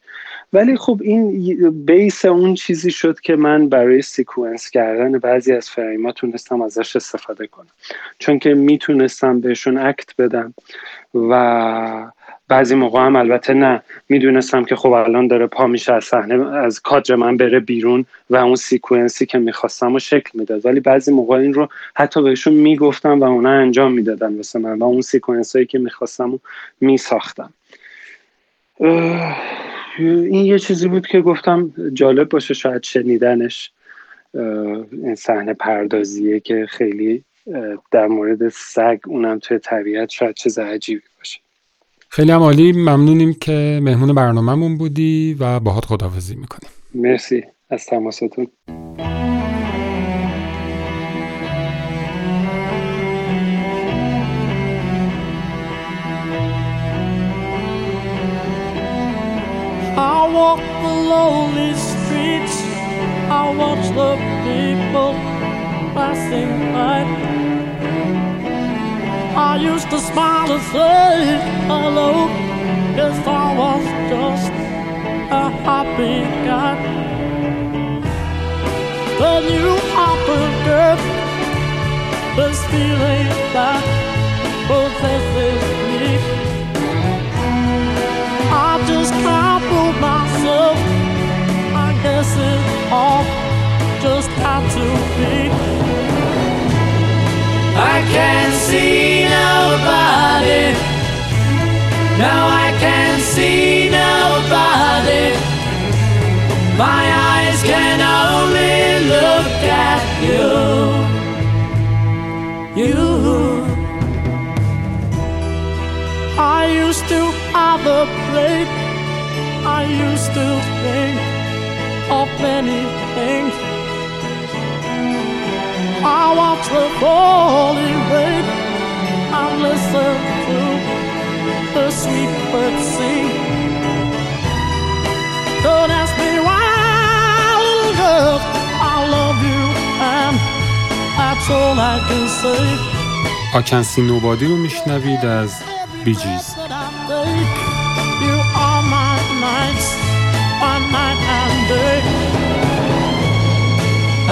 ولی خب این بیس اون چیزی شد که من برای سیکونس کردن بعضی از فریما تونستم ازش استفاده کنم. چون که می‌تونستم بهشون اکت بدم و بعضی موقع هم البته نه. می‌دونستم که خب الان داره پا میشه از صحنه از کادر من بره بیرون و اون sequence ی که می‌خواستم و شکل می‌داد. ولی بعضی موقع این رو حتی بهشون می‌گفتم و اونا انجام می‌دادن مثل من و اون sequence هایی که می‌خواستم و میساختم. این یه چیزی بود که گفتم جالب باشه شاید شنیدنش. این صحنه پردازیه که خیلی در مورد سگ اونم توی طبیعت شاید چیز عجیبی باشه. خیلی هم عالی ممنونیم که مهمون برنامهمون بودی و باهات خداحافظی می‌کنیم مرسی از تماستون I walk the lonely streets. I watch the people passing by. I used to smile and say hello. Guess I was just a happy guy. Then you happened, girl. This feeling that possesses me. I just can't fool myself. I guess it all just had to be. I can't see nobody. No, I can't see nobody. My eyes can only look at you. You. I used to have a plate. I used to think of many things. I watch the falling rain and listen to the sweet birds sing. Don't ask me why, little girl, I love you, and that's all I can say. آکنسی نوبادی رو میشنوید از بیجیز You are my nights, my night and day.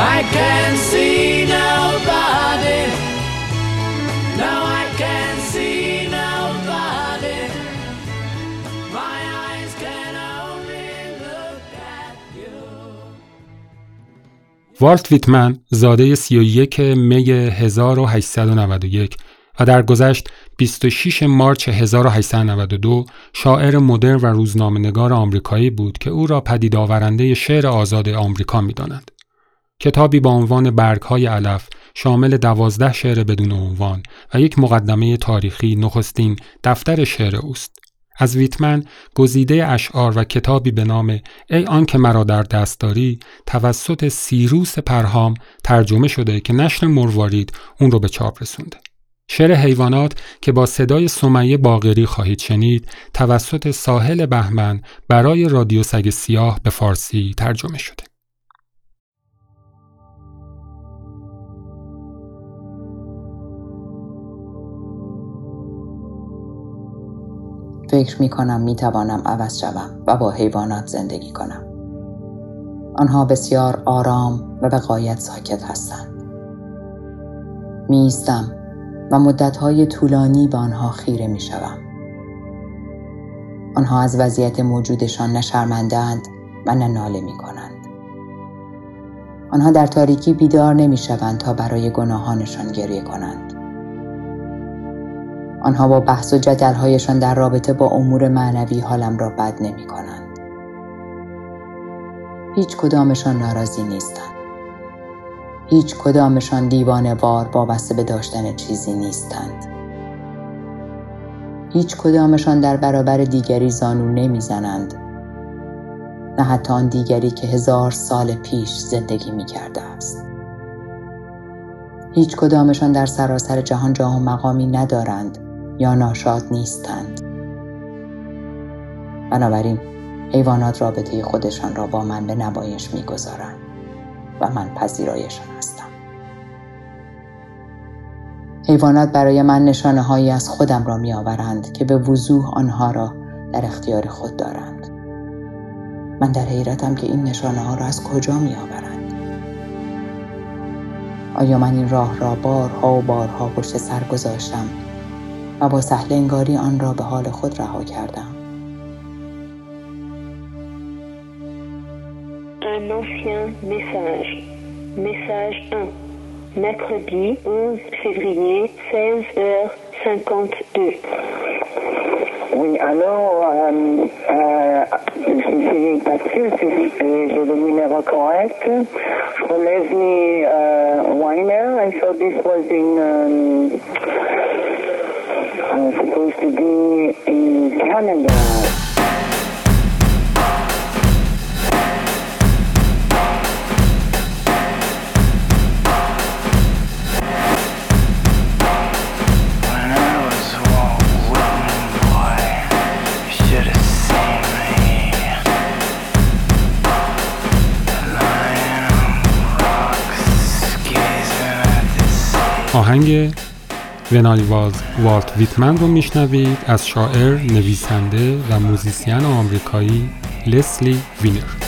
I can see nobody. No, I can see nobody. My eyes can only look at you. والت ویتمن زاده 31 می 1891 و در گذشت 26 مارچ 1892 شاعر مدرن و روزنامه نگار آمریکایی بود که او را پدید آورنده شعر آزاد آمریکا می‌دانند. کتابی با عنوان برگ‌های علف شامل دوازده شعر بدون عنوان و یک مقدمه تاریخی نخستین دفتر شعر اوست. از ویتمن گزیده اشعار و کتابی به نام ای آن که مرا در دست داری توسط سیروس پرهام ترجمه شده که نشر مروارید اون رو به چاپ رسونده. شعر حیوانات که با صدای سمیه باغری خواهید شنید توسط ساحل بهمن برای رادیو سگ سیاه به فارسی ترجمه شده. فکر می کنم می توانم عوض شوم و با حیوانات زندگی کنم. آنها بسیار آرام و به قایت ساکت هستند. میستم و مدتهای طولانی به آنها خیره می شوم. آنها از وضعیت موجودشان نه شرمندهاند و نه ناله می کنند. آنها در تاریکی بیدار نمی شوند تا برای گناهانشان گریه کنند. آنها با بحث و جدلهایشان در رابطه با امور معنوی حالم را بد نمی کنند. هیچ کدامشان ناراضی نیستند. هیچ کدامشان دیوانه وار وابسته به داشتن چیزی نیستند. هیچ کدامشان در برابر دیگری زانو نمی‌زنند. نه حتی آن دیگری که هزار سال پیش زندگی می کرده است. هیچ کدامشان در سراسر جهان جاه و مقامی ندارند یا ناشاد نیستند. بنابراین حیوانات رابطه خودشان را با من به نمایش می‌گذارند و من پذیرایشان هستم. حیوانات برای من نشانه هایی از خودم را می آورند که به وضوح آنها را در اختیار خود دارند. من در حیرتم که این نشانه ها را از کجا می آورند. آیا من این راه را بارها و بارها پشت سر گذاشتم و با سهل انگاری آن را به حال خود رها کردم؟ Un ancien message. Message 1. Mercredi 11 février, 16h52. Oui, alors, euh, euh, je suis pas sûre si j'ai le numéro correct. Leslie uh, Weiner, I thought this was in, um, uh, supposed to be in Canada. آهنگ When I Was Walt Whitman رو میشنوید. از شاعر، نویسنده و موزیسین آمریکایی لسلی وینر.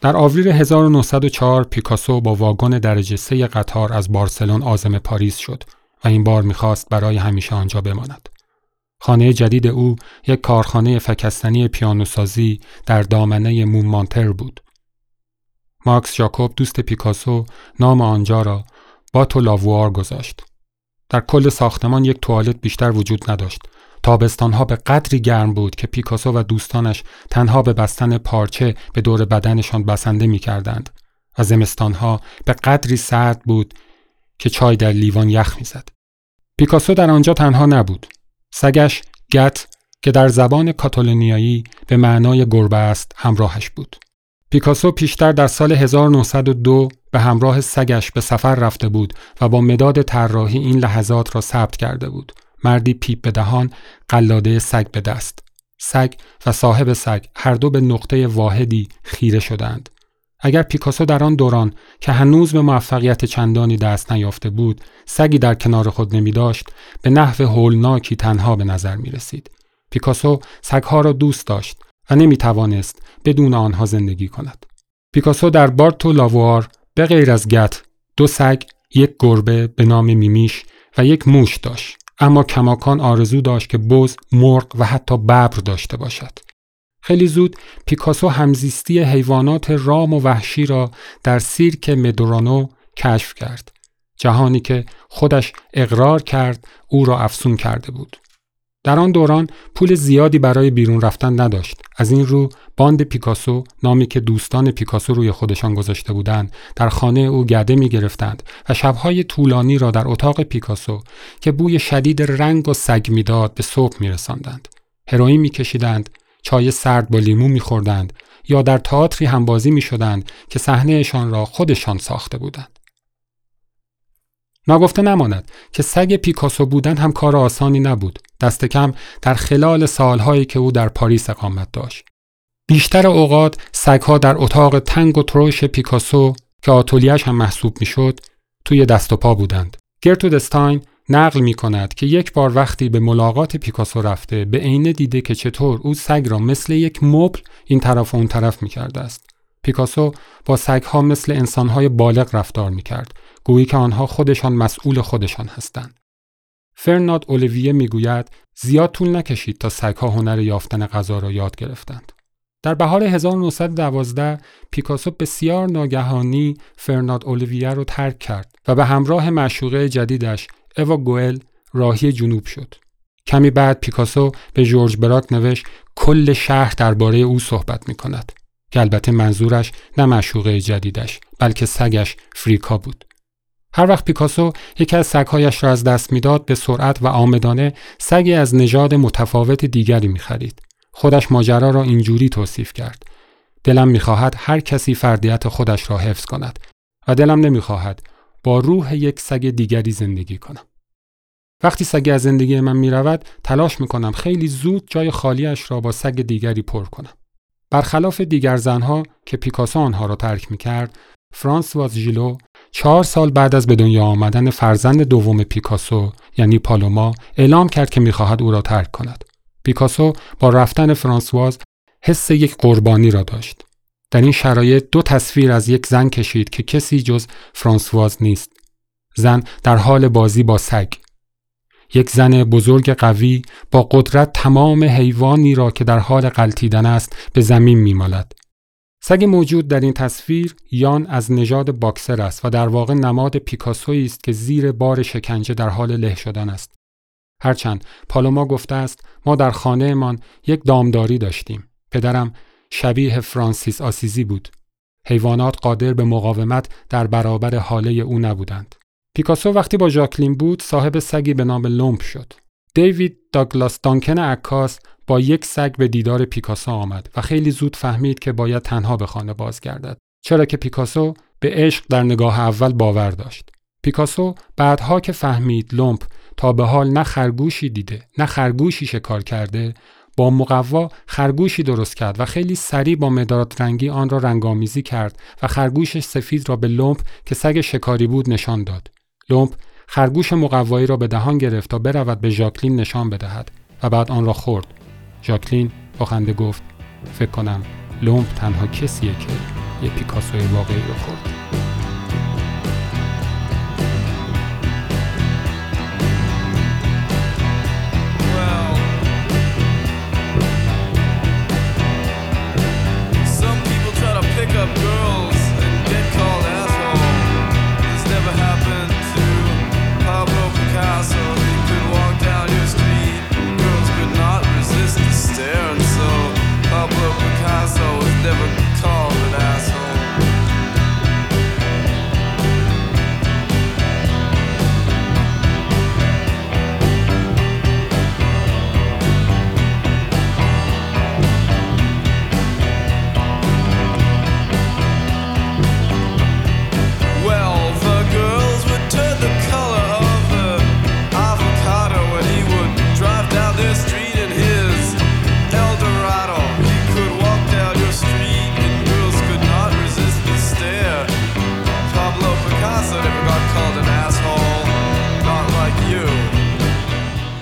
در آوریل 1904 پیکاسو با واگن درجه سه قطار از بارسلون عازم پاریس شد و این بار می‌خواست برای همیشه آنجا بماند. خانه جدید او یک کارخانه فکستنی پیانوسازی در دامنه مونمانتر بود. ماکس جاکوب دوست پیکاسو نام آنجا را باتو لاووار گذاشت. در کل ساختمان یک توالت بیشتر وجود نداشت. تابستانها به قدری گرم بود که پیکاسو و دوستانش تنها به بستن پارچه به دور بدنشان بسنده می کردند و زمستانها به قدری سرد بود که چای در لیوان یخ می زد. پیکاسو در آنجا تنها نبود. سگش گت که در زبان کاتالونیایی به معنای گربه است همراهش بود. پیکاسو پیشتر در سال 1902 به همراه سگش به سفر رفته بود و با مداد طراحی این لحظات را ثبت کرده بود. مردی پیپ به دهان، قلاده سگ به دست. سگ و صاحب سگ هر دو به نقطه واحدی خیره شدند. اگر پیکاسو در آن دوران که هنوز به موفقیت چندانی دست نیافته بود، سگی در کنار خود نمی داشت، به نحو هولناکی تنها به نظر می رسید. پیکاسو سگها را دوست داشت و نمی توانست بدون آنها زندگی کند. پیکاسو در بارتو لاوار به غیر از گت دو سگ، یک گربه به نام میمیش و یک موش داشت. اما کماکان آرزو داشت که بز، مرغ و حتی ببر داشته باشد. خیلی زود پیکاسو همزیستی حیوانات رام و وحشی را در سیرک مدورانو کشف کرد. جهانی که خودش اقرار کرد او را افسون کرده بود. در آن دوران پول زیادی برای بیرون رفتن نداشت. از این رو باند پیکاسو نامی که دوستان پیکاسو روی خودشان گذاشته بودند در خانه او گده می گرفتند و شبهای طولانی را در اتاق پیکاسو که بوی شدید رنگ و سگ می‌داد به صبح می رساندند. هروئین می کشیدند، چای سرد با لیمو میخوردند یا در تئاتری هم بازی می‌شدند که صحنهشان را خودشان ساخته بودند. ناگفته نماند که سگ پیکاسو بودن هم کار آسانی نبود. دست کم در خلال سالهایی که او در پاریس اقامت داشت. بیشتر اوقات سگها در اتاق تنگ و تروش پیکاسو که آتولیش هم محسوب می‌شد توی دست و پا بودند. گرتود استاین نقل می کند که یک بار وقتی به ملاقات پیکاسو رفته به عینه دیده که چطور او سگ را مثل یک مبل این طرف و اون طرف می کرده است. پیکاسو با سگها مثل انسانهای بالغ رفتار می کرد گویی که آنها خودشان مسئول خودشان هستند. فرناد اولیویه می‌گوید زیاد طول نکشید تا سگها هنر یافتن غذا را یاد گرفتند. در بهار 1912 پیکاسو بسیار ناگهانی فرناد اولیویه را ترک کرد و به همراه معشوقه جدیدش اوا گوئل راهی جنوب شد. کمی بعد پیکاسو به جورج براک نوشت کل شهر درباره او صحبت می کند. که البته منظورش نه معشوقه جدیدش بلکه سگش فریکا بود. هر وقت پیکاسو یکی از سگهایش را از دست می‌داد به سرعت و آمدانه سگی از نژاد متفاوت دیگری می‌خرید. خودش ماجرا را اینجوری توصیف کرد. دلم می‌خواهد هر کسی فردیت خودش را حفظ کند و دلم نمی‌خواهد با روح یک سگ دیگری زندگی کنم. وقتی سگی از زندگی من می‌رود تلاش می‌کنم خیلی زود جای خالیش را با سگ دیگری پر کنم. برخلاف دیگر زنها که پیکاسو آنها را ترک می‌کرد فرانسواز ژیلو چهار سال بعد از به دنیا آمدن فرزند دوم پیکاسو یعنی پالوما اعلام کرد که می‌خواهد او را ترک کند. پیکاسو با رفتن فرانسواز حس یک قربانی را داشت. در این شرایط دو تصویر از یک زن کشید که کسی جز فرانسواز نیست. زن در حال بازی با سگ. یک زن بزرگ قوی با قدرت تمام حیوانی را که در حال قلتیدن است به زمین میمالد. سگ موجود در این تصویر یان از نژاد باکسر است و در واقع نماد پیکاسویی است که زیر بار شکنجه در حال له شدن است. هرچند پالوما گفته است ما در خانهمان یک دامداری داشتیم. پدرم شبیه فرانسیس آسیزی بود. حیوانات قادر به مقاومت در برابر هاله او نبودند. پیکاسو وقتی با ژاکلین بود صاحب سگی به نام لومپ شد. دیوید داگلاس دانکن عکاس با یک سگ به دیدار پیکاسو آمد و خیلی زود فهمید که باید تنها به خانه بازگردد چرا که پیکاسو به عشق در نگاه اول باور داشت. پیکاسو بعدها که فهمید لومپ تا به حال نه خرگوشی دیده نه خرگوشی شکار کرده با مقوا خرگوشی درست کرد و خیلی سریع با مداد رنگی آن را رنگامیزی کرد و خرگوش سفید را به لومپ که سگ شکاری بود نشان داد. لومپ خرگوش مقوایی را به دهان گرفت تا برود به ژاکلین نشان بدهد و بعد آن را خورد. ژاکلین با خنده گفت فکر کنم لومپ تنها کسیه که یه پیکاسوی واقعی رو خورد.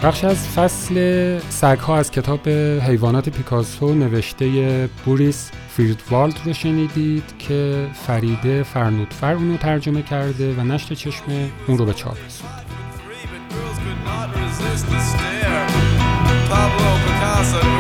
بخش از فصل سگها از کتاب حیوانات پیکاسو نوشته بوریس فریدوالد رو شنیدید که فریده فرنودفر اونو ترجمه کرده و نشر چشمه اون رو به چاپ رسوند. Pablo Picasso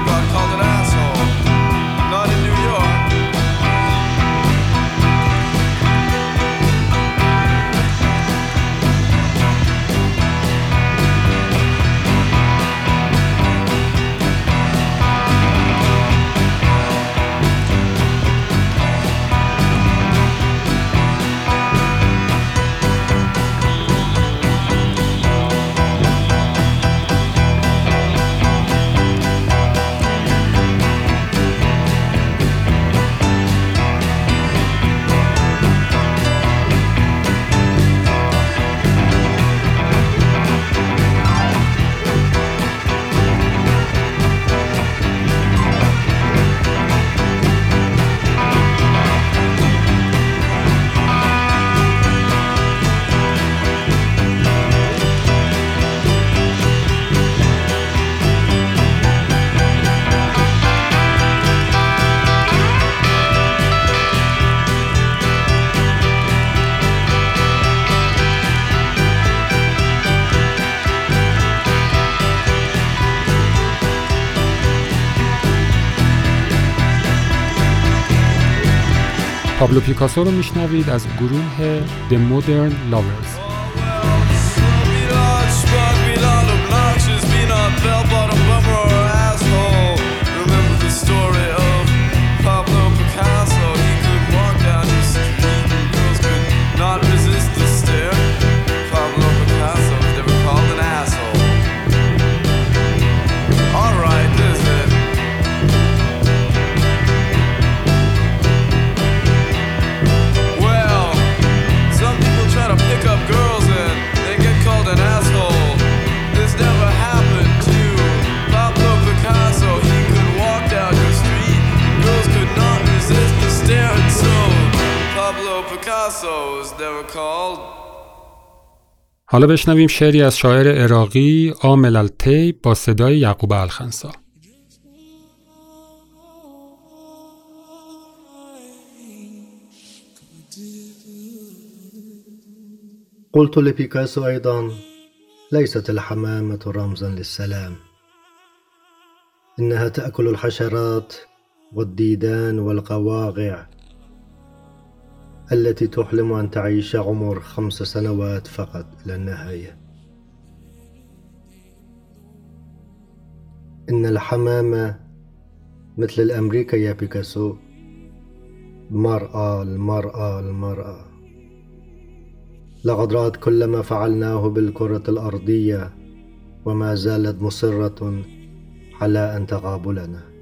پابلو پیکاسو رو میشنوید از گروه The Modern Lovers. حالا بشنویم شعری از شاعر عراقی عامل الطی با صدای یعقوب الخنسا قلت لبيكاسو أيضا ليست الحمامة رمزا للسلام. إنها تأكل الحشرات والديدان والقواقع التي تحلم أن تعيش عمر خمس سنوات فقط إلى النهاية. إن الحمامة مثل الأمريكا يا بيكاسو. مرأة المرأة المرأة. لقد رأت كل ما فعلناه بالكرة الأرضية وما زالت مصرة على أن تقابلنا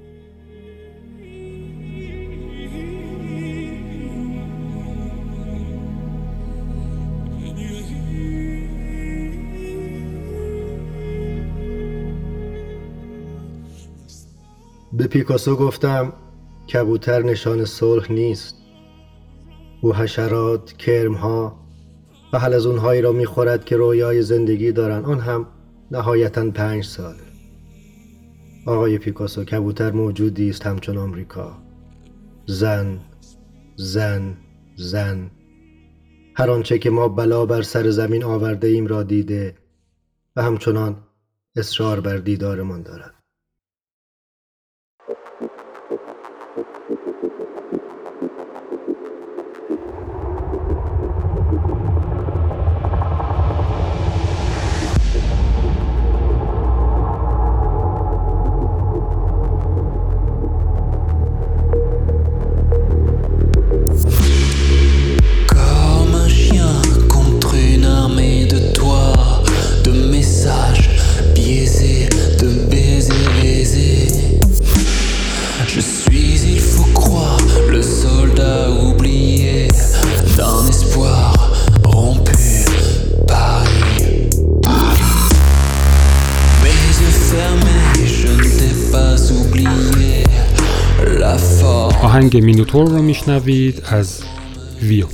به پیکاسو گفتم کبوتر نشان صلح نیست. او حشرات، کرمها و حلزونهایی را می‌خورد که رویای زندگی دارند. آن هم نهایتا پنج سال. آقای پیکاسو کبوتر موجودی است همچون آمریکا. زن زن زن. هر آنچه که ما بلا بر سر زمین آورده ایم را دیده و همچنان اصرار بر دیدارمان دارد. مینوتور رو میشنوید از ویو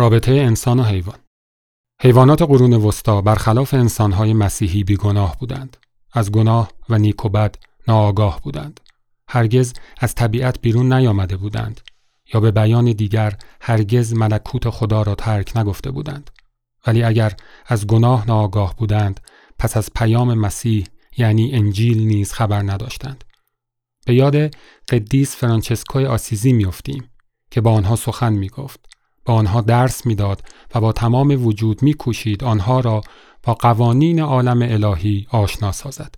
رابطه انسان و حیوان حیوانات قرون وسطا برخلاف انسانهای مسیحی بیگناه بودند. از گناه و نیک و بد ناآگاه بودند. هرگز از طبیعت بیرون نیامده بودند یا به بیان دیگر هرگز ملکوت خدا را ترک نگفته بودند. ولی اگر از گناه ناآگاه بودند پس از پیام مسیح یعنی انجیل نیز خبر نداشتند. به یاد قدیس فرانچسکوی آسیزی میافتیم که با آنها سخن می‌گفت با آنها درس می‌داد و با تمام وجود میکوشید آنها را با قوانین عالم الهی آشنا سازد.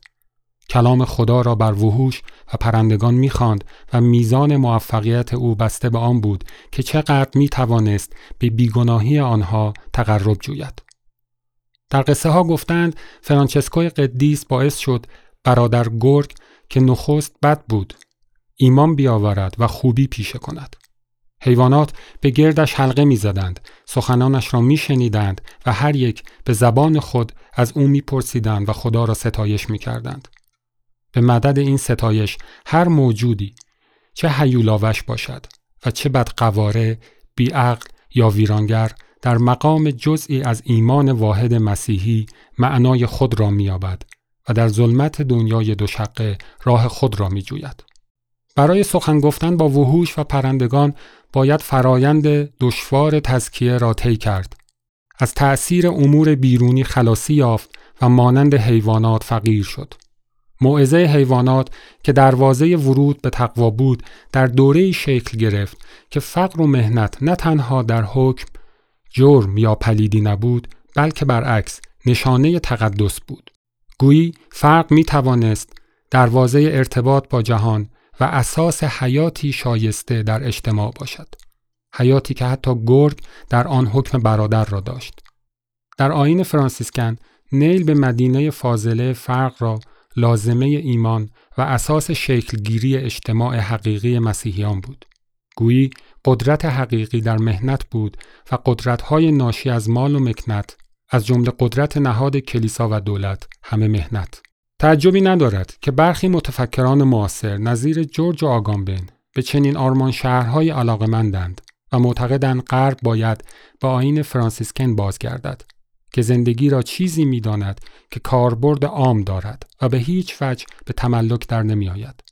کلام خدا را بر وحوش و پرندگان می‌خواند و میزان موفقیت او بسته به آن بود که چقدر می‌توانست به بیگناهی آنها تقرب جوید. در قصه ها گفتند فرانچسکوی قدیس باعث شد برادر گرگ که نخست بد بود ایمان بیاورد و خوبی پیشه کند. حیوانات به گردش حلقه می زدند، سخنانش را می شنیدند و هر یک به زبان خود از او می پرسیدند و خدا را ستایش می کردند. به مدد این ستایش هر موجودی چه هیولاوش باشد و چه بدقواره بیعقل یا ویرانگر در مقام جزئی از ایمان واحد مسیحی معنای خود را می‌یابد و در ظلمت دنیای دوشقه راه خود را می‌جوید. برای سخن گفتن با وحوش و پرندگان باید فرایند دشوار تزکیه را طی کرد. از تأثیر امور بیرونی خلاصی یافت و مانند حیوانات فقیر شد. موعظه حیوانات که دروازه ورود به تقوا بود در دوره شکل گرفت که فقر و مهنت نه تنها در حکم جرم یا پلیدی نبود بلکه برعکس نشانه تقدس بود. گویی فرق می توانست دروازه ارتباط با جهان و اساس حیاتی شایسته در اجتماع باشد. حیاتی که حتی گرگ در آن حکم برادر را داشت. در آین فرانسیسکن نیل به مدینه فاضله فرق را لازمه ایمان و اساس شکلگیری اجتماع حقیقی مسیحیان بود. گویی قدرت حقیقی در مهنت بود و قدرت‌های ناشی از مال و مکنت از جمله قدرت نهاد کلیسا و دولت همه مهنت. تعجبی ندارد که برخی متفکران معاصر نظیر جورج آگامبن به چنین آرمان شهرهای علاقمندند و معتقدند غرب باید به آین فرانسیسکن بازگردد که زندگی را چیزی می‌داند که کاربرد عام دارد و به هیچ وجه به تملک در نمی آید.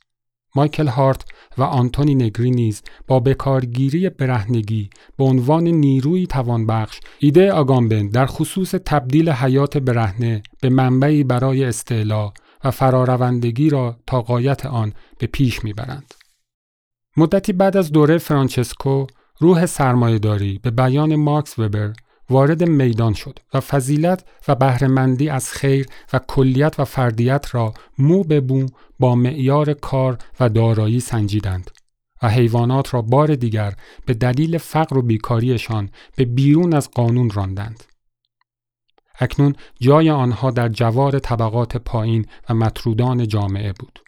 مایکل هارت و آنتونی نگری نیز با بکارگیری برهنگی به عنوان نیروی توانبخش ایده آگامبن در خصوص تبدیل حیات برهنه به منبعی برای استعلا و فراروندگی را تا قایت آن به پیش می‌برند. مدتی بعد از دوره فرانچسکو روح سرمایهداری به بیان مارکس وبر وارد میدان شد و فضیلت و بهرهمندی از خیر و کلیت و فردیت را مو به بو با معیار کار و دارایی سنجیدند و حیوانات را بار دیگر به دلیل فقر و بیکاریشان به بیرون از قانون راندند. اکنون جای آنها در جوار طبقات پایین و مطرودان جامعه بود.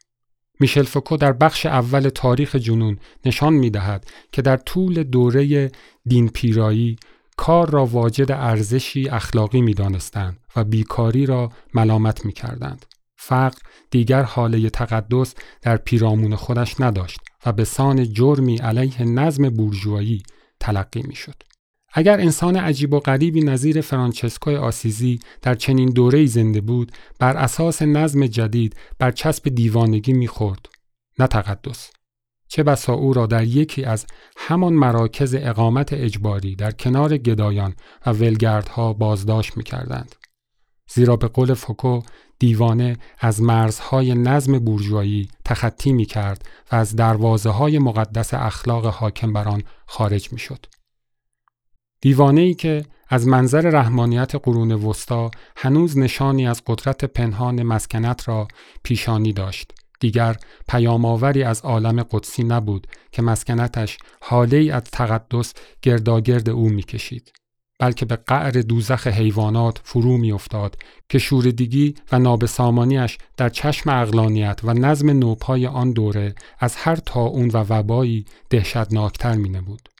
میشل فوکو در بخش اول تاریخ جنون نشان می دهد که در طول دوره دین پیرایی کار را واجد ارزشی اخلاقی می دانستند و بیکاری را ملامت می کردند. فقر دیگر حاله تقدس در پیرامون خودش نداشت و به سان جرمی علیه نظم بورژوایی تلقی می شد. اگر انسان عجیب و غریبی نظیر فرانچسکو آسیزی در چنین دوره‌ای زنده بود بر اساس نظم جدید بر چسب دیوانگی می‌خورد نه تقدس چه بسا او را در یکی از همان مراکز اقامت اجباری در کنار گدایان و ولگردها بازداشت می‌کردند زیرا به قول فوکو دیوانه از مرزهای نظم بورژوایی تخطی می کرد و از دروازه های مقدس اخلاق حاکم بر آن خارج می شد. ای که از منظر رحمانیت قرون وسطا هنوز نشانی از قدرت پنهان مسکنت را پیشانی داشت. دیگر پیامآوری از عالم قدسی نبود که مسکنتش حاله ای از تقدس گرداگرد او می‌کشید. بلکه به قعر دوزخ حیوانات فرو میافتاد که شوردگی و نابسامانیش در چشم اقلانیت و نظم نوپای آن دوره از هر تاون و وبایی دهشتناکتر می نمود.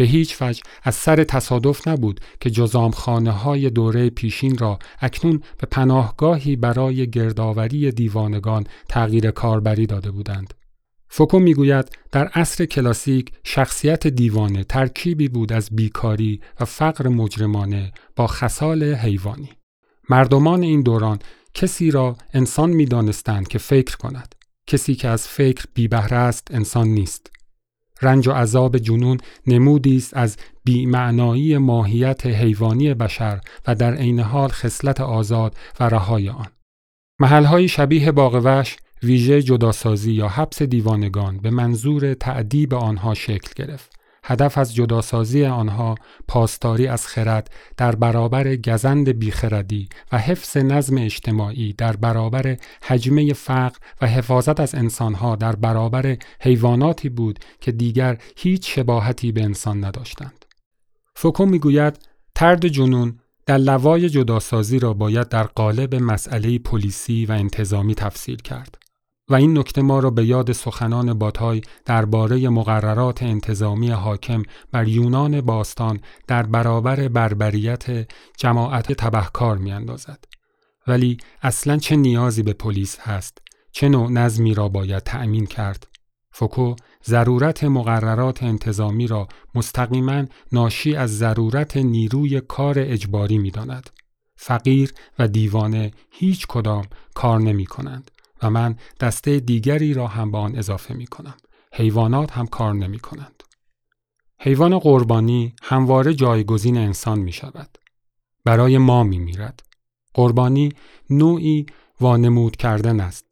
به هیچ وجه از سر تصادف نبود که جزامخانه های دوره پیشین را اکنون به پناهگاهی برای گردآوری دیوانگان تغییر کاربری داده بودند. فوکو می‌گوید در عصر کلاسیک شخصیت دیوانه ترکیبی بود از بیکاری و فقر مجرمانه با خصال حیوانی. مردمان این دوران کسی را انسان می دانستند که فکر کند. کسی که از فکر بی است انسان نیست. رنج و عذاب جنون نمودی است از بیمعنایی ماهیت حیوانی بشر و در عین حال خصلت آزاد و رهای آن. محلهای شبیه باغ ویژه جداسازی یا حبس دیوانگان به منظور تعدیب آنها شکل گرفت. هدف از جداسازی آنها پاسداری از خرد در برابر گزند بیخردی و حفظ نظم اجتماعی در برابر حجمه فقر و حفاظت از انسانها در برابر حیواناتی بود که دیگر هیچ شباهتی به انسان نداشتند. فوکو می‌گوید ترد جنون در لوای جداسازی را باید در قالب مسئله پلیسی و انتظامی تفسیر کرد. و این نکته ما را به یاد سخنان باتای درباره مقررات انتظامی حاکم بر یونان باستان در برابر بربریت جماعت تبهکار می اندازد. ولی اصلا چه نیازی به پلیس هست؟ چه نوع نظمی را باید تأمین کرد؟ فوکو ضرورت مقررات انتظامی را مستقیما ناشی از ضرورت نیروی کار اجباری می داند. فقیر و دیوانه هیچ کدام کار نمی کنند و من دسته دیگری را هم به آن اضافه می کنم. حیوانات هم کار نمی کنند. حیوان قربانی همواره جایگزین انسان می شود. برای ما می میرد. قربانی نوعی وانمود کردن است.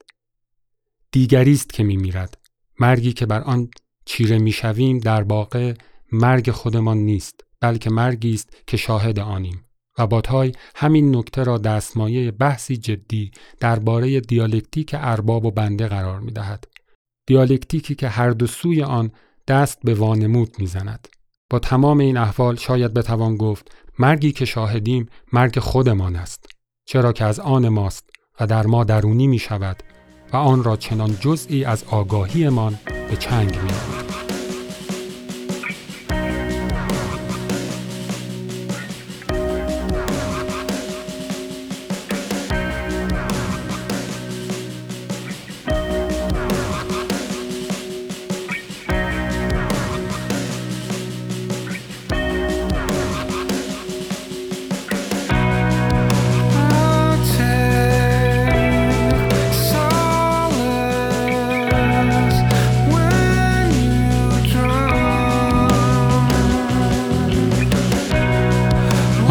دیگری است که می میرد. مرگی که بر آن چیره می شویم در واقع مرگ خودمان نیست بلکه مرگی است که شاهد آنیم. و باتای همین نکته را دستمایه بحثی جدی درباره دیالکتیک ارباب و بنده قرار می دهد. دیالکتیکی که هر دو سوی آن دست به وانمود می زند. با تمام این احوال شاید بتوان گفت مرگی که شاهدیم مرگ خودمان است. چرا که از آن ماست و در ما درونی می شود و آن را چنان جزئی از آگاهیمان به چنگ می آورد.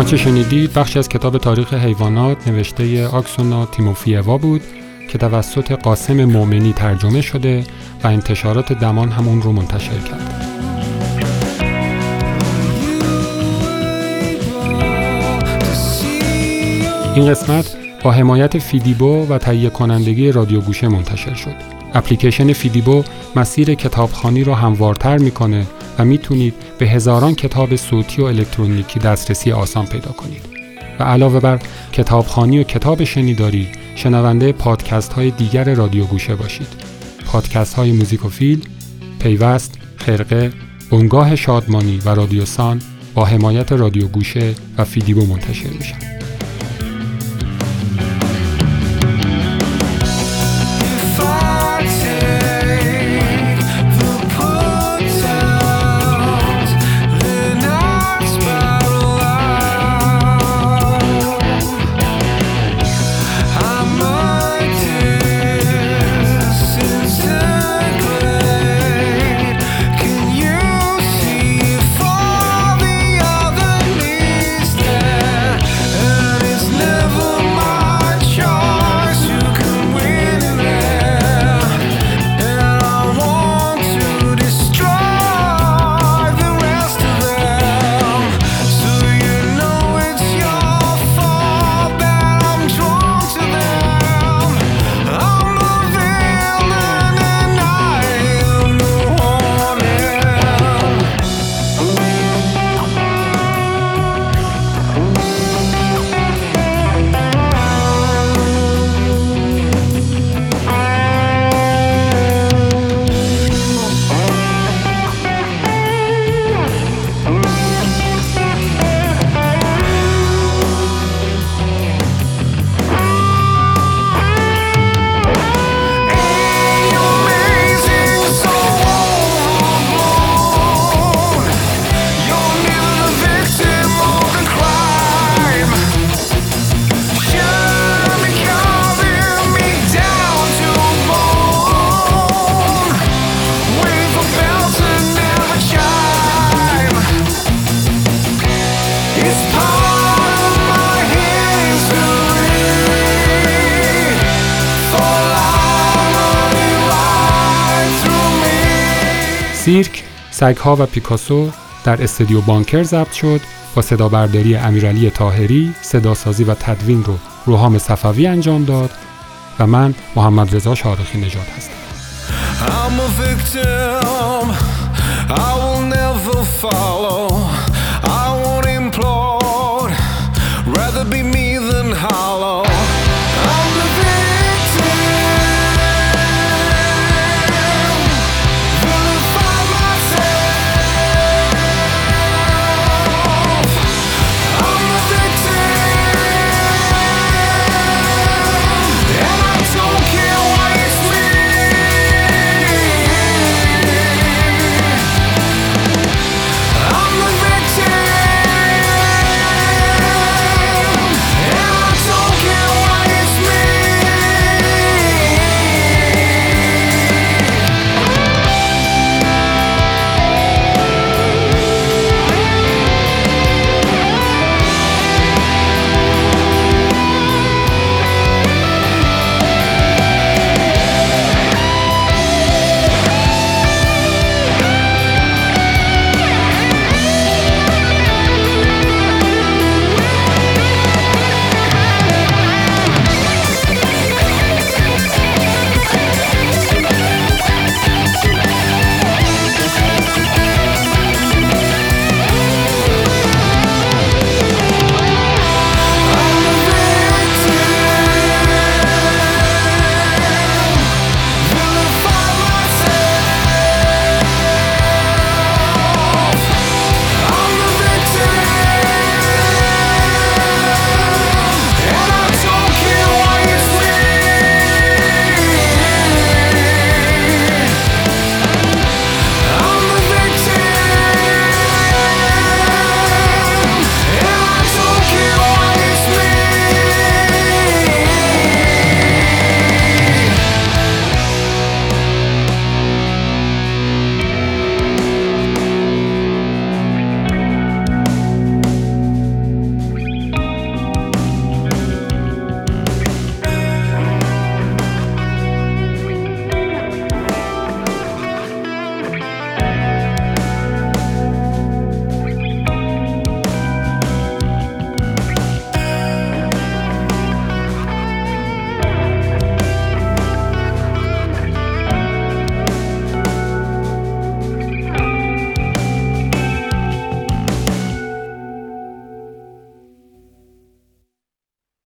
آنچه شنیدید بخشی از کتاب تاریخ حیوانات نوشته آکسونا تیموفیوا بود که توسط قاسم مومنی ترجمه شده و انتشارات دمان هم اون رو منتشر کرد. این قسمت با حمایت فیدیبو و تهیه کنندگی رادیو گوشه منتشر شد. اپلیکیشن فیدیبو مسیر کتابخانی رو هموارتر می‌کنه و می‌تونید به هزاران کتاب صوتی و الکترونیکی دسترسی آسان پیدا کنید. و علاوه بر کتابخانی و کتاب شنیداری، شنونده پادکست های دیگر رادیو گوشه باشید. پادکست های موزیک و فیلم، پیوست، خرقه، بنگاه شادمانی و رادیوسان با حمایت رادیو گوشه و فیدیبو منتشر میشن. سگها و پیکاسو در استودیو بانکر ضبط شد با صدابرداری امیرعلی تاهری صداسازی و تدوین رو روحام صفوی انجام داد و من محمد رضا شارخی نژاد هستم I'm a victim. I will never follow. I won't implore Rather be me than hollow.